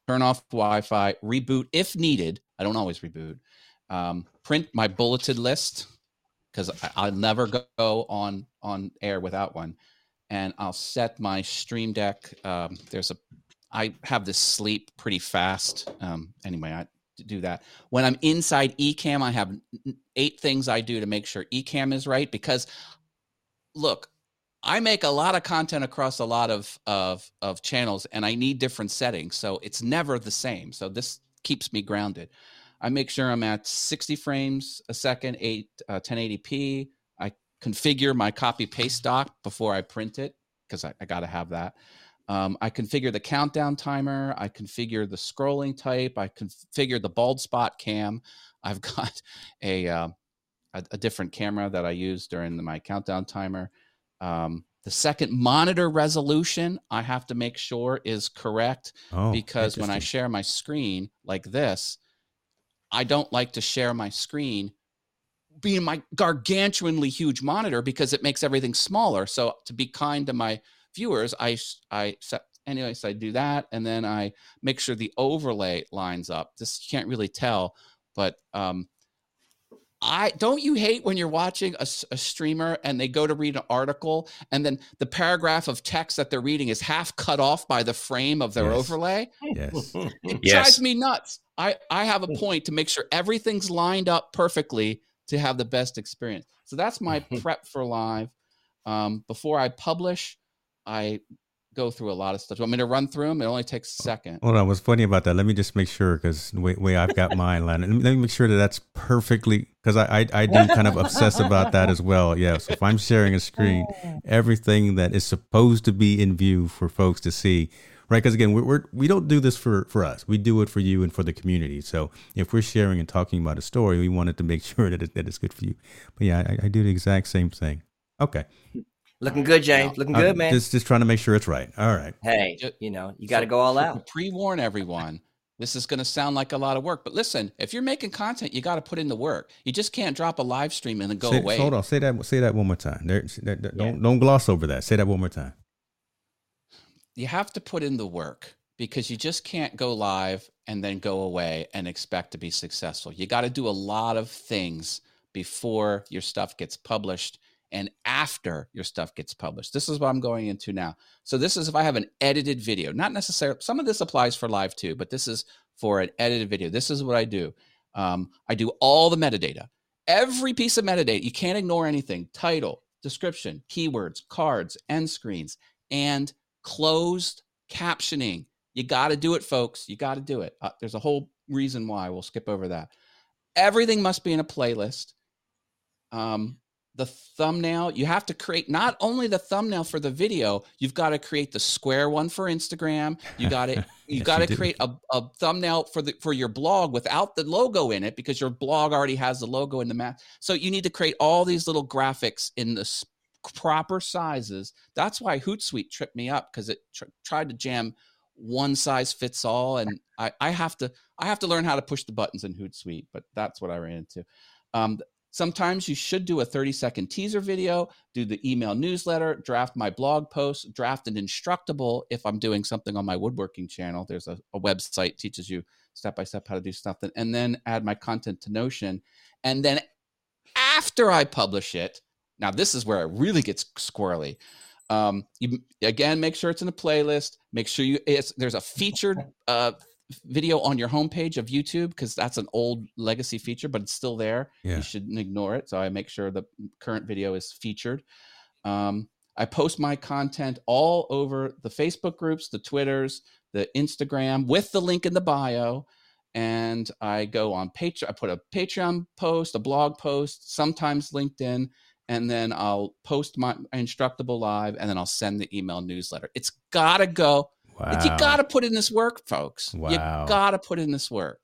Turn off Wi Fi, reboot if needed. I don't always reboot. Um, print my bulleted list because I'll never go on on air without one and I'll set my Stream Deck. Um, there's a, I have this sleep pretty fast. Um, anyway, I do that. When I'm inside Ecamm, I have eight things I do to make sure Ecamm is right because, look, I make a lot of content across a lot of of of channels, and I need different settings, so it's never the same. So this keeps me grounded. I make sure I'm at 60 frames a second, eight uh, 1080p configure my copy paste doc before I print it because I, I got to have that. Um, I configure the countdown timer. I configure the scrolling type. I configure the bald spot cam. (laughs) I've got a, uh, a, a, different camera that I use during the, my countdown timer. Um, the second monitor resolution I have to make sure is correct oh, because when I share my screen like this, I don't like to share my screen being my gargantuanly huge monitor because it makes everything smaller. So to be kind to my viewers, I I set anyways I do that, and then I make sure the overlay lines up. This you can't really tell, but um, I don't you hate when you're watching a, a, streamer and they go to read an article and then the paragraph of text that they're reading is half cut off by the frame of their yes. overlay? Yes. It yes. drives me nuts. I, I have a point to make sure everything's lined up perfectly to have the best experience. So that's my prep for live. Um, before I publish, I go through a lot of stuff. Do you want me to run through them? It only takes a second. Hold on. What's funny about that? Let me just make sure because the way, way I've got mine landed. Let me, let me make sure that that's perfectly because I, I I do kind of obsess about that as well. Yeah. So if I'm sharing a screen, (laughs) everything that is supposed to be in view for folks to see, right? Because again, we're, we're we don't do this for for us. We do it for you and for the community. So if we're sharing and talking about a story, we wanted to make (laughs) sure that it, that it's good for you. But yeah, I, I do the exact same thing. Okay. Looking good, James. Looking good, I'm man. Just just trying to make sure it's right. All right. hey, you know, you got to go all out. Pre warn everyone. This is going to sound like a lot of work, but listen, if you're making content, you got to put in the work. You just can't drop a live stream and then go Say- away. Hold on. Say that. Say that one more time. There, that- that- Don't don't gloss over that. Say that one more time. You have to put in the work because you just can't go live and then go away and expect to be successful. You got to do a lot of things before your stuff gets published and after your stuff gets published. This is what I'm going into now. So this is if I have an edited video, not necessarily some of this applies for live too, but this is for an edited video. This is what I do. Um, I do all the metadata, every piece of metadata. You can't ignore anything: title, description, keywords, cards, end screens, and closed captioning. You got to do it, folks. You got to do it. Uh, there's a whole reason why. We'll skip over that. Everything must be in a playlist. Um, the thumbnail you have to create not only the thumbnail for the video you've got to create the square one for instagram you got to (laughs) you Yes, got to create a, a thumbnail for the for your blog without the logo in it because your blog already has the logo in the map so you need to create all these little graphics in the proper sizes that's why hootsuite tripped me up because it tr- tried to jam one size fits all and I, I have to i have to learn how to push the buttons in hootsuite but that's what i ran into um, Sometimes you should do a 30 second teaser video, do the email newsletter, draft my blog post, draft an instructable if I'm doing something on my woodworking channel. There's a, a website teaches you step by step how to do something, and then add my content to Notion. And then after I publish it, now this is where it really gets squirrely. Um, you again make sure it's in a playlist. Make sure you it's there's a featured uh, video on your homepage of YouTube because that's an old legacy feature, but it's still there. Yeah. You shouldn't ignore it. So I make sure the current video is featured. Um, I post my content all over the Facebook groups, the Twitters, the Instagram with the link in the bio. And I go on Patreon. I put a Patreon post, a blog post, sometimes LinkedIn, and then I'll post my Instructable live, and then I'll send the email newsletter. It's gotta go. Wow. You got to put in this work, folks. Wow. You got to put in this work.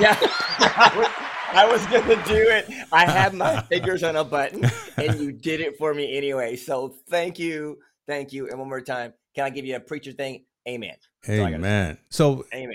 Yeah, (laughs) I was, gonna do it. I had my (laughs) fingers on a button, and you did it for me anyway. So thank you, thank you, and one more time, can I give you a preacher thing? Amen. all I gotta say. Amen. So Amen.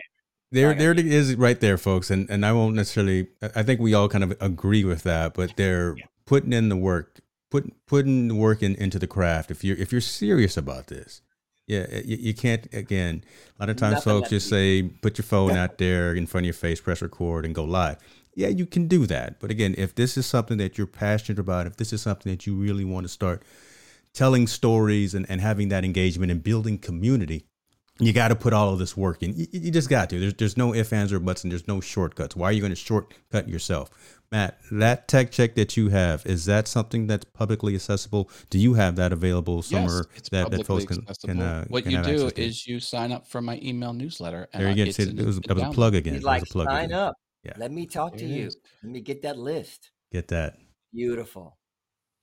There, there it is, right there, folks. And and I won't necessarily. I- think we all kind of agree with that. But they're Yeah. putting in the work, put putting the work in, into the craft. If you're if you're serious about this, yeah, eh, you, you can't. Again, a lot of times, Nothing folks just say, put your phone out there in front of your face, press record, and go live. Yeah, you can do that. But again, if this is something that you're passionate about, if this is something that you really want to start telling stories and, and having that engagement and building community, you got to put all of this work in. You, you just got to. There's there's no ifs, ands, or buts, and there's no shortcuts. Why are you going to shortcut yourself, Matt? That tech check that you have is that something that's publicly accessible? Do you have that available somewhere yes, it's that, that folks publicly can, accessible. can uh, what can you have do access to? is you sign up for my email newsletter. And there you go. it's See, it was, that was a plug again. He's like, was a plug sign again. up. Yeah. Let me talk to There it you. is. Let me get that list. Get that. Beautiful.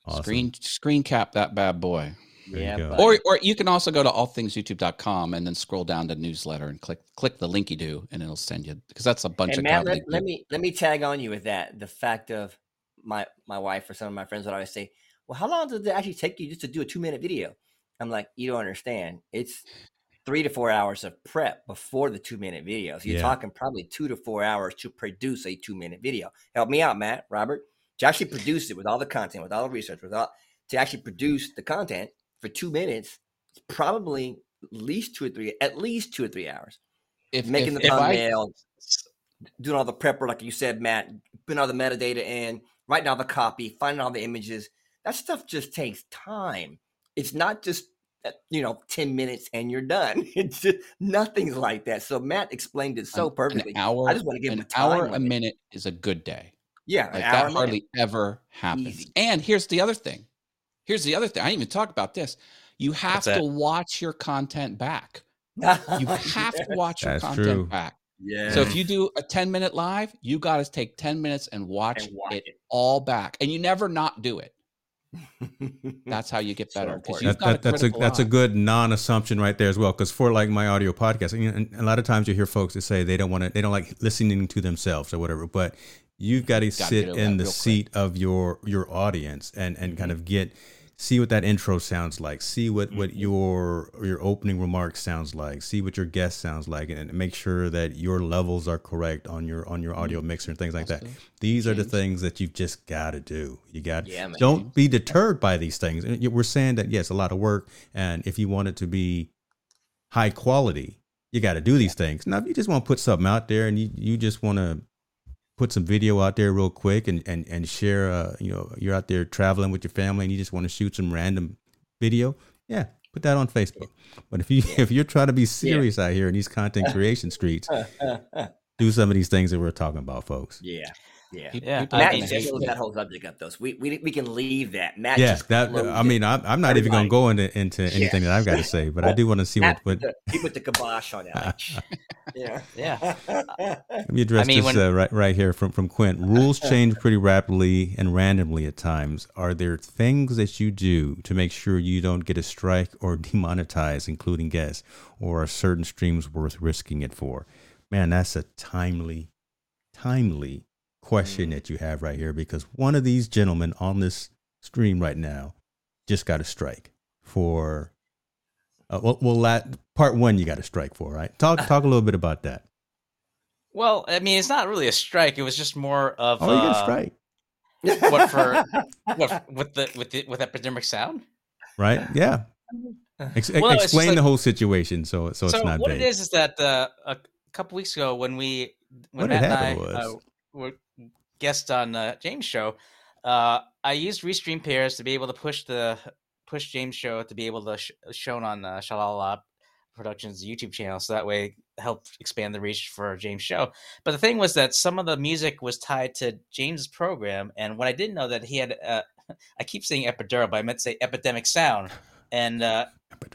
Awesome. Screen screen cap that bad boy. There yeah, Or or you can also go to allthingsyoutube.com and then scroll down to newsletter and click click the link you do and it'll send you because that's a bunch And of Matt, let, let me let me tag on you with that. The fact of my my wife or some of my friends would always say, "Well, how long does it actually take you just to do a two minute video?" I'm like, "You don't understand. It's three to four hours of prep before the two minute video. So you're Yeah. talking probably two to four hours to produce a two minute video. Help me out, Matt, Robert, to actually produce it with all the content, with all the research, with all to actually produce the content for two minutes. It's probably at least two or three, at least two or three hours. If, Making if, the thumbnail, doing all the prep work, like you said, Matt, putting all the metadata in, writing all the copy, finding all the images. That stuff just takes time. It's not just uh, you know ten minutes and you're done. (laughs) It's just nothing's like that. So Matt explained it so an- perfectly. An hour, I just want to give him an hour a minute is a good day. Yeah, an Like that hardly ever happens. Easy. And here's the other thing. Here's the other thing. I didn't even talk about this. You have What's to that? watch your content back. You (laughs) have to watch your That's content true. back. Yeah. So if you do a 10 minute live, you got to take 10 minutes and watch, And watch it, it. all back. And you never not do it. (laughs) That's how you get better. Because important. you've That, got that, that's a critical that's a good non-assumption right there as well. Because for like my audio podcast, you and a lot of times you hear folks that say they don't want to, they don't like listening to themselves or whatever. But you've got to sit in the real quick. seat of your your audience and and kind Mm-hmm. of get see what that intro sounds like, see what what Mm-hmm. your your opening remarks sounds like, see what your guest sounds like, and, and make sure that your levels are correct on your on your audio mixer and things like that. Mm-hmm. These are the things that you've just got to do. You got Yeah, man. don't be deterred by these things. And We're saying that yes, a lot of work, and if you want it to be high quality, you got to do these things. Now, if you just want to put something out there and you, you just want to put some video out there real quick and and and share, uh, you know, you're out there traveling with your family and you just want to shoot some random video, yeah, put that on Facebook. But if you (laughs) if you're trying to be serious out here in these content (laughs) creation streets, (laughs) do some of these things that we're talking about, folks. yeah, yeah. People- Yeah, people Matt just hate closed it. that whole subject up, though. So we, we we can leave that. Matt Yeah, just that I mean, I'm, I'm not even going to go into into (laughs) anything that I've got to say, but I do want to see what Matt what put the, he put the kibosh on that. (laughs) (laughs) yeah, Yeah. Let me address I mean, this when- uh, right right here from from Quint. Rules change pretty rapidly and randomly at times. Are there things that you do to make sure you don't get a strike or demonetized, including guests, or are certain streams worth risking it for? Man, that's a timely, timely question that you have right here because one of these gentlemen on this stream right now just got a strike for. Uh, well, well, that part one you got a strike for, right? Talk talk a little bit about that. Well, I mean, it's not really a strike. It was just more of Oh, you got a uh, strike. What for- (laughs) what with the with the with epidemic sound. right? Yeah. Ex- Well, explain like- the whole situation so so it's so not what vague. it is is that uh, a couple weeks ago when we when What had Matt and I happened uh, was- were guests on uh, James' show, uh, I used Restream pairs to be able to push the push James' show to be able to sh- shown on uh, Shalala Productions YouTube channel, so that way it helped expand the reach for James' show. But the thing was that some of the music was tied to James' program, and what I didn't know that he had. Uh, (laughs) I keep saying epidural, but I meant to say epidemic sound. And uh,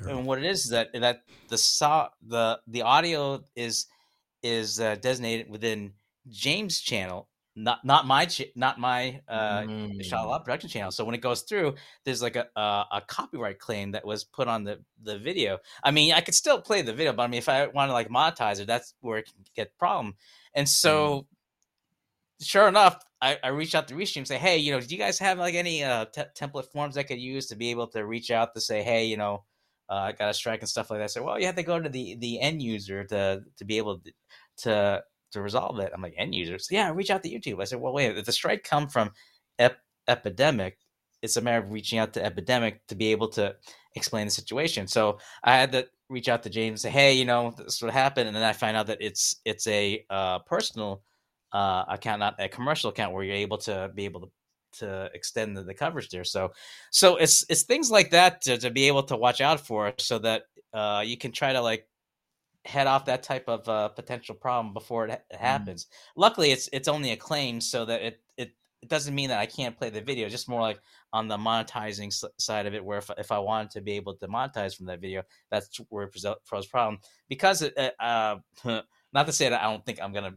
and what it is is that that the saw the the audio is is uh, designated within James' channel, not not my ch- not my uh, Mm. Production channel. So when it goes through, there's like a, a a copyright claim that was put on the the video. I mean, I could still play the video, but I mean, if I want to like monetize it, that's where it can get problem. And so, sure enough, I, I reached out to Restream and say, hey, you know, do you guys have like any uh, te- template forms I could use to be able to reach out to say, hey, you know, uh, I got a strike and stuff like that. I said, well, you have to go to the the end user to to be able to to, to resolve it. I'm like end users, yeah, reach out to YouTube. I said, well, wait, if the strike come from ep- epidemic, it's a matter of reaching out to epidemic to be able to explain the situation. So I had to reach out to James say, hey, you know, this is what happened, and then I find out that it's it's a uh, personal uh, account, not a commercial account, where you're able to be able to to extend the, the coverage there. So, so it's it's things like that to, to be able to watch out for, so that uh, you can try to like head off that type of uh, potential problem before it, ha- it happens. Luckily, it's it's only a claim, so that it it it doesn't mean that I can't play the video. Just more like on the monetizing s- side of it, where if if I wanted to be able to monetize from that video, that's where it pros problem because it, uh, not to say that I don't think I'm gonna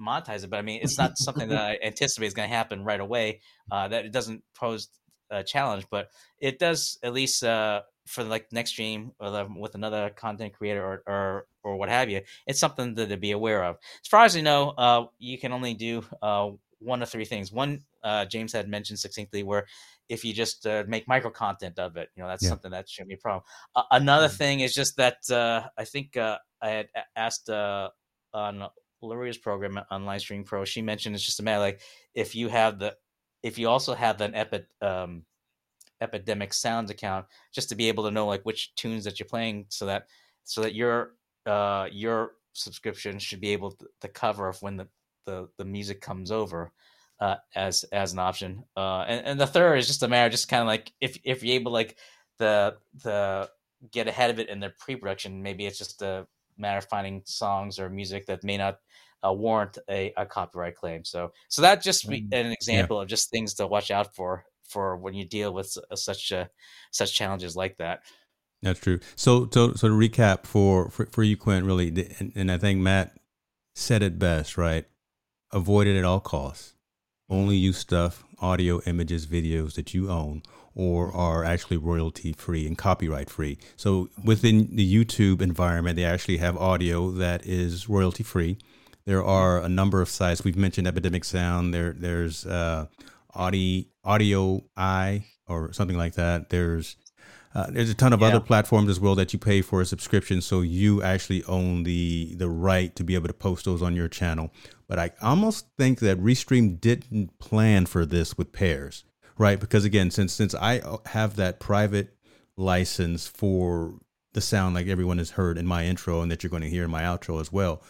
monetize it, but I mean it's not something that (laughs) I anticipate is going to happen right away. Uh, that it doesn't pose a challenge, but it does at least uh, for like next stream or the, with another content creator or, or or what have you. It's something to, to be aware of. As far as I know, uh, you can only do uh, one of three things. One, uh, James had mentioned succinctly, where if you just uh, make micro content of it, you know, that's yeah. something that shouldn't be a problem. Uh, another mm-hmm. thing is just that uh, I think uh, I had asked uh, on Luria's program on Livestream Pro. She mentioned it's just a matter like if you have the if you also have an epi, um, epidemic sounds account, just to be able to know like which tunes that you're playing, so that so that your uh, your subscription should be able to, to cover when the, the the music comes over uh, as as an option. Uh, and, and the third is just a matter, of just kind of like if if you're able like the the get ahead of it in their pre-production, maybe it's just a matter of finding songs or music that may not uh, warrant a, a, copyright claim. So so that just be mm, an example yeah. of just things to watch out for for when you deal with such uh, such challenges like that. That's true. So so so to recap for for, for you, Quint, really, and, and I think Matt said it best, right? Avoid it at all costs. Only use stuff, audio, images, videos that you own or are actually royalty free and copyright free. So within the YouTube environment, they actually have audio that is royalty free. There are a number of sites. We've mentioned Epidemic Sound. There, there's uh, Audio Audio Eye or something like that. There's uh, there's a ton of yeah. other platforms as well that you pay for a subscription, so you actually own the the right to be able to post those on your channel. But I almost think that Restream didn't plan for this with pairs, right? Because again, since since I have that private license for the sound like everyone has heard in my intro and that you're going to hear in my outro as well,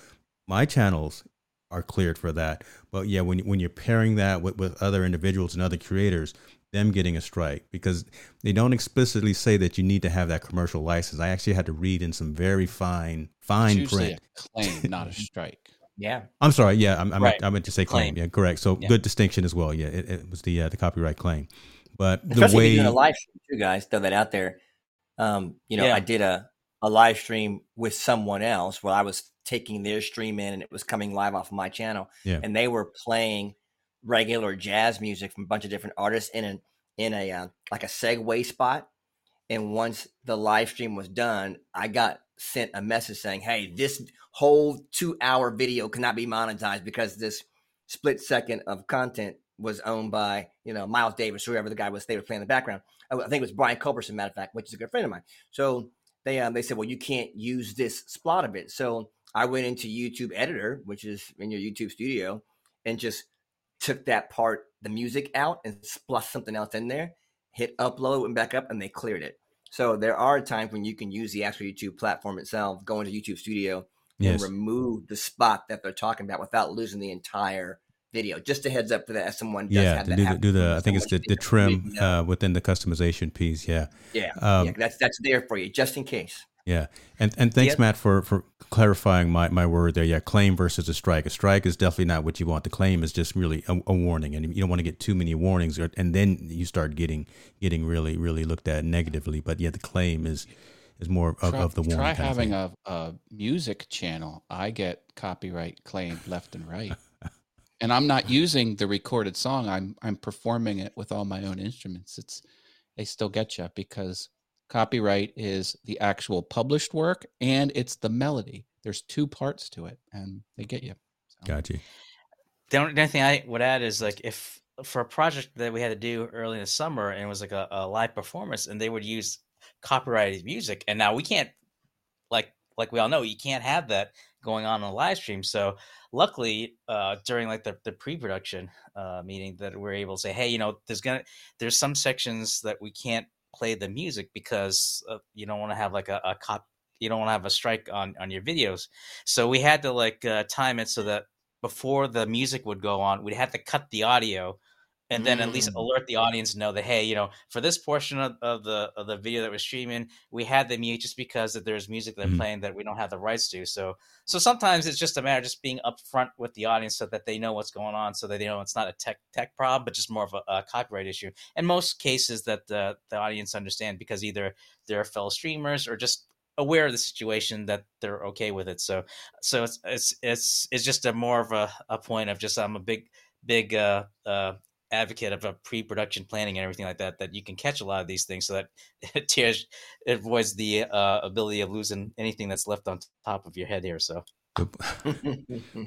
my channels are cleared for that. But yeah, when when you're pairing that with, with other individuals and other creators, them getting a strike because they don't explicitly say that you need to have that commercial license. I actually had to read in some very fine fine print. claim, not a strike. (laughs) Yeah. I'm sorry. Yeah, I'm, I, right. meant, I meant to say claim. claim. Yeah, correct. So yeah. good distinction as well. Yeah, it, it was the uh, the copyright claim. But Especially the way doing a live stream too, guys, throw that out there. Um, you know, yeah. I did a a live stream with someone else where I was taking their stream in and it was coming live off of my channel. Yeah. And they were playing regular jazz music from a bunch of different artists in a in a uh, like a segue spot. And once the live stream was done, I got sent a message saying, "Hey, this whole two hour video cannot be monetized because this split second of content was owned by you know Miles Davis, or whoever the guy was they were playing in the background. I think it was Brian Culbertson, matter of fact, which is a good friend of mine. So they um, they said, well, you can't use this spot of it. So I went into YouTube Editor, which is in your YouTube Studio, and just took that part, the music out, and spliced something else in there. Hit upload, and back up, and they cleared it. So there are times when you can use the actual YouTube platform itself, go into YouTube Studio, yes. and remove the spot that they're talking about without losing the entire video. Just a heads up for that. Someone yeah, to do the, do the I think it's the, the trim (laughs) uh, within the customization piece. Yeah, yeah, um, yeah. That's that's there for you, just in case. Yeah, and and thanks, yep. Matt, for for clarifying my, my word there. Yeah, claim versus a strike. A strike is definitely not what you want. The claim is just really a, a warning, and you don't want to get too many warnings, or, and then you start getting getting really really looked at negatively. But yeah, the claim is is more of, try, of the warning. Try having a, a music channel. I get copyright claim left and right. (laughs) and I'm not using the recorded song. I'm I'm performing it with all my own instruments. It's they still get you because Copyright is the actual published work and it's the melody. There's two parts to it, and they get you. So. Got you. The only, the only thing I would add is like if for a project that we had to do early in the summer and it was like a, a live performance, and they would use copyrighted music, and now we can't like like we all know you can't have that going on on a live stream. So luckily, uh, during like the, the pre-production uh, meeting, that we're able to say, hey, you know, there's gonna there's some sections that we can't play the music because uh, you don't want to have like a, a cop you don't want to have a strike on on your videos. So we had to like uh, time it so that before the music would go on we'd have to cut the audio and then at least mm. alert the audience to know that hey you know for this portion of, of the of the video that we're streaming we had the mute just because that there's music that mm. playing that we don't have the rights to so so sometimes it's just a matter of just being upfront with the audience so that they know what's going on so that they know it's not a tech tech problem but just more of a, a copyright issue in most cases that the, the audience understand because either they're fellow streamers or just aware of the situation that they're okay with it so so it's it's it's, it's just a more of a, a point of just i'm a big big uh, uh, advocate of a pre-production planning and everything like that that you can catch a lot of these things so that (laughs) it tears it avoids the uh, ability of losing anything that's left on top of your head here so (laughs)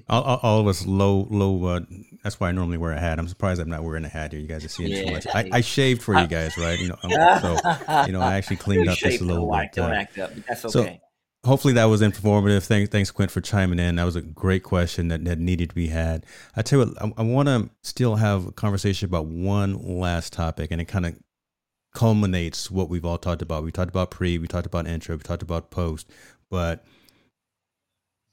all, all, all of us low, low. Uh, that's why I normally wear a hat. I'm surprised I'm not wearing a hat here. You guys are seeing too much. I, I shaved for you guys, right? You know, um, so you know, I actually (laughs) cleaned You up just a little bit. Don't uh, act up. That's so- okay. Hopefully that was informative. Thanks, thanks, Quint, for chiming in. That was a great question that, that needed to be had. I tell you what, I, I want to still have a conversation about one last topic, and it kind of culminates what we've all talked about. We talked about pre, we talked about intro, we talked about post, but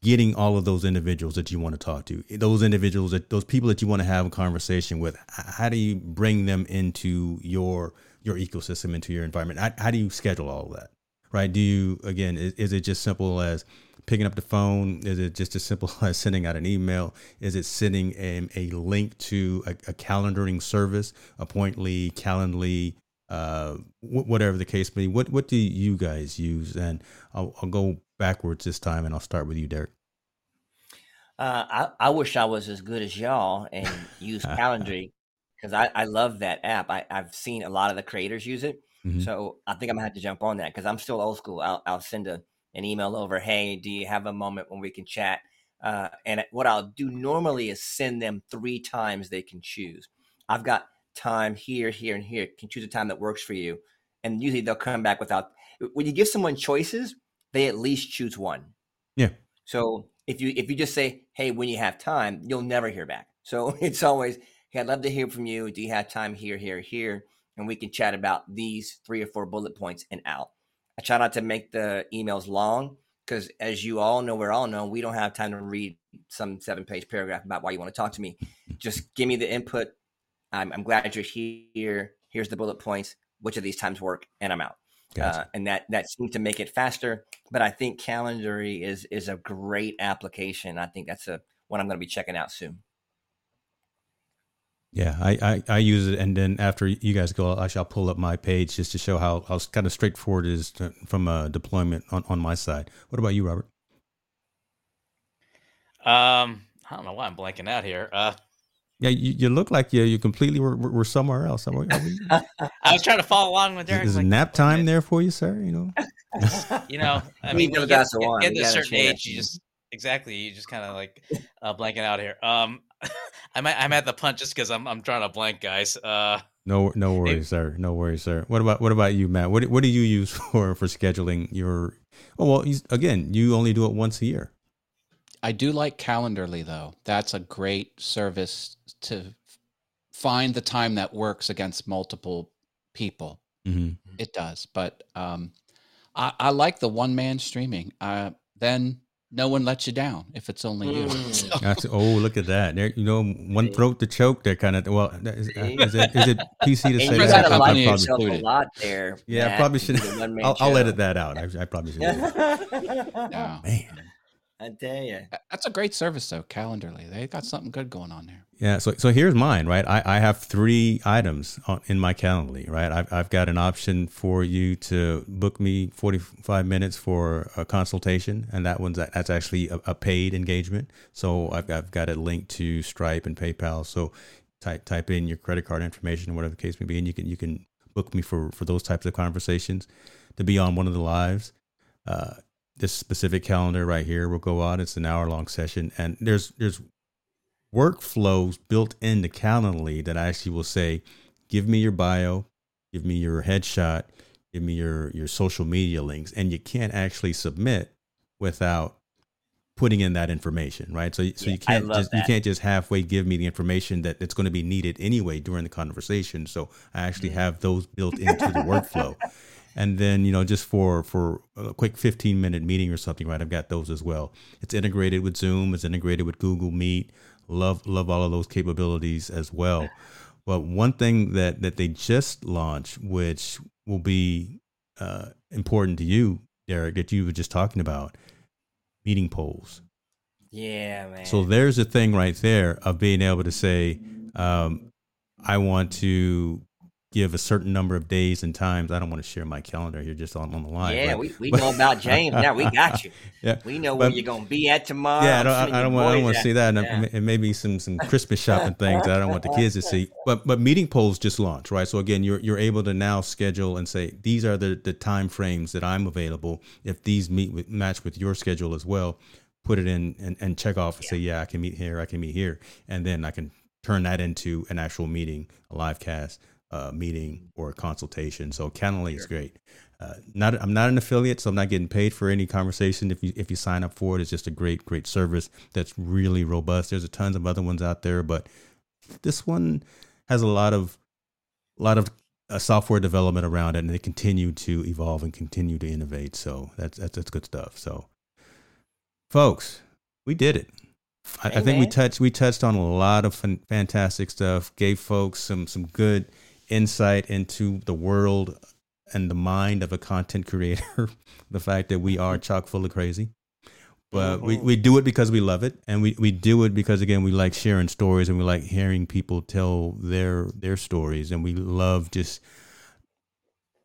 getting all of those individuals that you want to talk to, those individuals that those people that you want to have a conversation with, how do you bring them into your your ecosystem, into your environment? How, how do you schedule all of that? Right? Do you again? Is, is it just simple as picking up the phone? Is it just as simple (laughs) as sending out an email? Is it sending a, a link to a, a calendaring service, Appointly, Calendly, uh, wh- whatever the case may be? What what do you guys use? And I'll, I'll go backwards this time, and I'll start with you, Derek. Uh, I, I wish I was as good as y'all and (laughs) use Calendly because I, I love that app. I, I've seen a lot of the creators use it. Mhm. So I think I'm gonna have to jump on that because I'm still old school. I'll, I'll send a, an email over. Hey, do you have a moment when we can chat? Uh, and what I'll do normally is send them three times they can choose. I've got time here, here, and here. Can choose a time that works for you. And usually they'll come back without. When you give someone choices, they at least choose one. Yeah. So if you if you just say, "Hey, when you have time," you'll never hear back. So (laughs) it's always, "Hey, I'd love to hear from you. Do you have time here, here, here?" And we can chat about these three or four bullet points and out. I try not to make the emails long because, as you all know, we're all know, we don't have time to read some seven page paragraph about why you want to talk to me. Just give me the input. I'm, I'm glad you're here. Here's the bullet points. Which of these times work? And I'm out Gotcha. uh, and that that seems to make it faster. But I think Calendary is is a great application. I think that's a one I'm going to be checking out soon. Yeah, I, I, I use it, and then after you guys go, I shall pull up my page just to show how, how kind of straightforward it is to, from a deployment on, on my side. What about you, Robert? Um, I don't know why I'm blanking out here. Uh, Yeah, you, you look like you you completely were, were somewhere else. Are we- are we- I was trying to follow along with Derek. is like, nap time okay. there for you, sir? You know, (laughs) You know, I mean, you got get, to get- one. get to a certain age, you just exactly you just kind of like uh, blanking out here. Um, I'm at, I'm at the punt just because I'm I'm trying to blank, guys. Uh, no no worries, sir. No worries, sir. What about what about you, Matt? What do- what do you use (laughs) for for scheduling your? Oh well, you, again, you only do it once a year. I do like Calendarly though. That's a great service to find the time that works against multiple people. Mm-hmm. It does, but um, I, I like the one man streaming. Uh, then no one lets you down if it's only you. Mm. (laughs) So- oh, look at that! There, you know, one throat to choke. There, kind of. Well, that is, uh, is it is it (laughs) PC to And say you Present that? got to I- I probably- yourself a lot there. Yeah, I probably should. be the one-man I'll, I'll edit that out. I, I probably should. edit (laughs) no. Man. I tell you. That's a great service though, Calendarly. They got something good going on there. Yeah, so so here's mine, right? I, I have three items on, in my Calendly, right? I've, I've got an option for you to book me 45 minutes for a consultation, and that one's that's actually a, a paid engagement. So I've, I've got it linked to Stripe and PayPal. So type type in your credit card information, whatever the case may be, and you can you can book me for for those types of conversations to be on one of the lives. Uh, this specific calendar right here will go out. It's an hour long session, and there's there's workflows built into Calendly that actually will say, give me your bio, give me your headshot, give me your your social media links, and you can't actually submit without putting in that information, right? So so Yeah, you can't just you can't just halfway give me the information that it's going to be needed anyway during the conversation. So I actually have those built into the workflow. (laughs) And then, you know, just for for a quick 15 minute meeting or something, right? I've got those as well. It's integrated with Zoom, it's integrated with Google Meet. Love love all of those capabilities as well. But one thing that that they just launched, which will be uh, important to you, Derek, that you were just talking about, meeting polls. Yeah, man. So there's a thing right there of being able to say, um, I want to give a certain number of days and times. I don't want to share my calendar here just on, on the line. yeah, but- we, we but- know about (laughs) James now. We got you. (laughs) Yeah, We know where you're gonna be at tomorrow. yeah, I don't, I, I don't want, I don't want to see that, and, Yeah. and maybe some some Christmas shopping things that I don't want the kids to see. (laughs) But but meeting polls just launched, right? So again, you're you're able to now schedule and say these are the the time frames that I'm available. If these meet with match with your schedule as well, put it in and, and check off and yeah. say, yeah, I can meet here, I can meet here. And then I can turn that into an actual meeting, a live cast uh, meeting or a consultation. So Calendly sure. is great. Uh, not I'm not an affiliate, so I'm not getting paid for any conversation. If you if you sign up for it, it's just a great great service that's really robust. There's a tons of other ones out there, but this one has a lot of a lot of uh, software development around it, and they continue to evolve and continue to innovate. So that's that's, that's good stuff. So, folks, we did it. I, I, think we touched we touched on a lot of fun, fantastic stuff. Gave folks some some good insight into the world and the mind of a content creator. (laughs) the fact that we are chock full of crazy. But mm-hmm. we, we do it because we love it. And we, we do it because again we like sharing stories and we like hearing people tell their their stories and we love just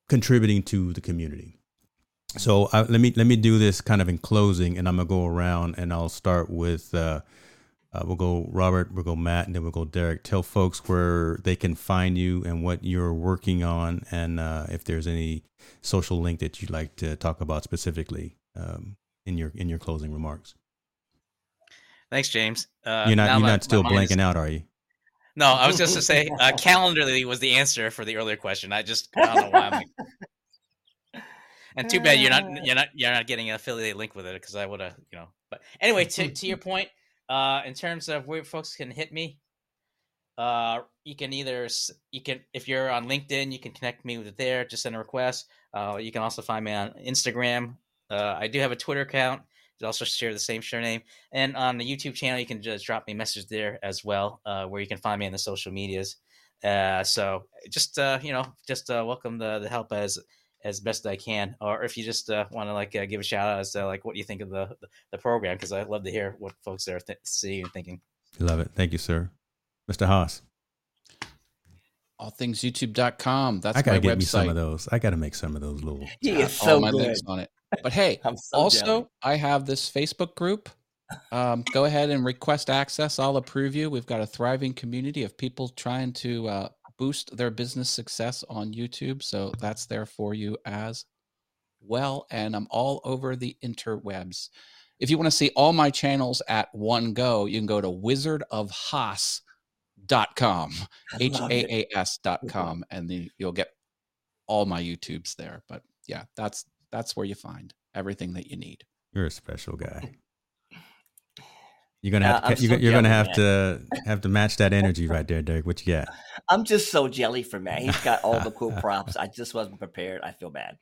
contributing to the community. So uh, let me let me do this kind of in closing, and I'm gonna go around and I'll start with uh, uh, we'll go Robert, we'll go Matt, and then we'll go Derek. Tell folks where they can find you and what you're working on, and uh, if there's any social link that you'd like to talk about specifically um, in your in your closing remarks. Thanks, James. Uh, you're not you're my, not still blanking is... out, are you? No, I was just to say uh, Calendly was the answer for the earlier question. I just I don't know why. I'm... (laughs) and too bad you're not you're not you're not getting an affiliate link with it because I would have you know. But anyway, to to your point uh, in terms of where folks can hit me, uh, you can either you can if you're on LinkedIn, you can connect me with it there. Just send a request. Uh, you can also find me on Instagram. Uh, I do have a Twitter account. You also share the same surname, and on the YouTube channel, you can just drop me a message there as well, uh, where you can find me on the social medias. Uh, so just uh, you know, just uh, welcome the the help as as best I can, or if you just uh, want to like uh, give a shout out as to like what you think of the the, the program, because I love to hear what folks are th- seeing and thinking. Love it. Thank you, sir. Mr. Haas. Allthingsyoutube.com. That's I gotta my get website. me some of those. I gotta make some of those little. (laughs) He is so all my good. links on it. But hey, (laughs) so also I have this Facebook group. Um, go ahead and request access. I'll approve you. We've got a thriving community of people trying to uh, boost their business success on YouTube. So that's there for you as well. And I'm all over the interwebs. If you want to see all my channels at one go, you can go to wizardofhaas.com, H A A S.com, and then you'll get all my YouTubes there. But yeah, that's that's where you find everything that you need. You're a special guy. You're gonna have uh, to, you're, you're gonna have to have to match that energy right there, Derek. What you got? I'm just so jelly for Matt. He's got all the cool (laughs) props. I just wasn't prepared. I feel bad.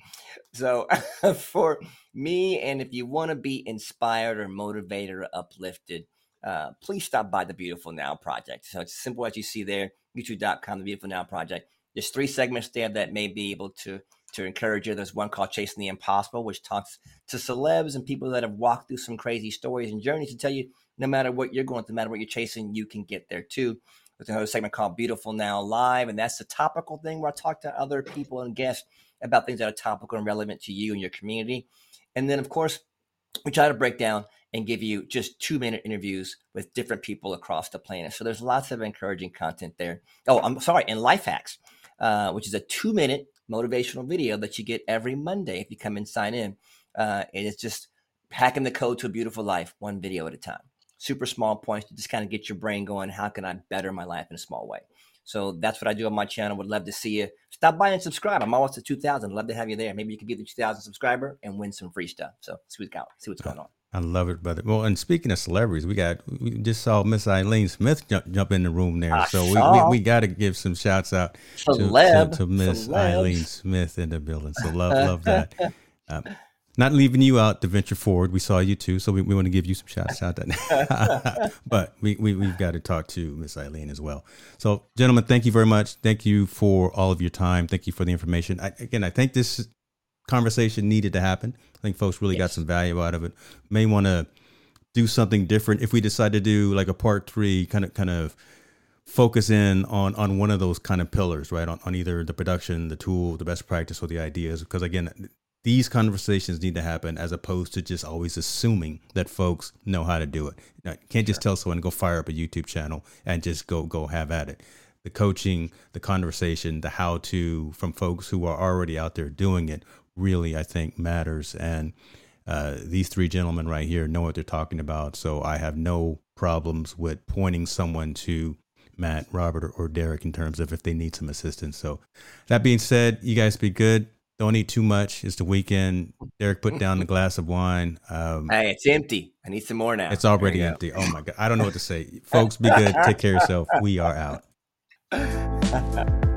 So (laughs) for me, and if you want to be inspired or motivated or uplifted, uh, please stop by the Beautiful Now Project. So it's simple as you see there, YouTube.com, the Beautiful Now Project. There's three segments there that may be able to to encourage you. There's one called Chasing the Impossible, which talks to celebs and people that have walked through some crazy stories and journeys to tell you no matter what you're going, no matter what you're chasing, you can get there too. There's another segment called Beautiful Now Live, and that's the topical thing where I talk to other people and guests about things that are topical and relevant to you and your community. And then, of course, we try to break down and give you just two minute interviews with different people across the planet. So there's lots of encouraging content there. Oh, I'm sorry, and Life Hacks, uh, which is a two minute motivational video that you get every Monday if you come and sign in. Uh, and it's just hacking the code to a beautiful life, one video at a time super small points to just kind of get your brain going. How can I better my life in a small way? So that's what I do on my channel. Would love to see you. Stop by and subscribe. I'm almost at 2,000. Love to have you there. Maybe you could be the 2,000 subscriber and win some free stuff. So see what's, see what's going on. I love it, brother. Well, and speaking of celebrities, we got we just saw Miss Eileen Smith jump, jump in the room there, I so we, we, we got to give some shouts out to, to, to Miss Eileen Smith in the building. So love (laughs) love that. Um, not leaving you out to venture forward. We saw you too, so we, we want to give you some shots out that. (laughs) but we, we we've got to talk to Miss Eileen as well. So, gentlemen, thank you very much. Thank you for all of your time. Thank you for the information. I, again, I think this conversation needed to happen. I think folks really yes. got some value out of it. May want to do something different if we decide to do like a part three, kind of kind of focus in on on one of those kind of pillars right on, on either the production the tool the best practice or the ideas because again these conversations need to happen as opposed to just always assuming that folks know how to do it. You, can't just sure. tell someone to go fire up a YouTube channel and just go go have at it. The coaching, the conversation, the how to from folks who are already out there doing it really I think matters and uh, these three gentlemen right here know what they're talking about. So I have no problems with pointing someone to Matt, Robert, or, or Derek in terms of if they need some assistance. So that being said, you guys be good. Don't eat too much. It's the weekend. Derek put down the glass of wine. Um, hey, it's empty. I need some more now. It's already empty. Oh my god! I don't know what to say. Folks, be good. Take care of yourself. We are out. (laughs)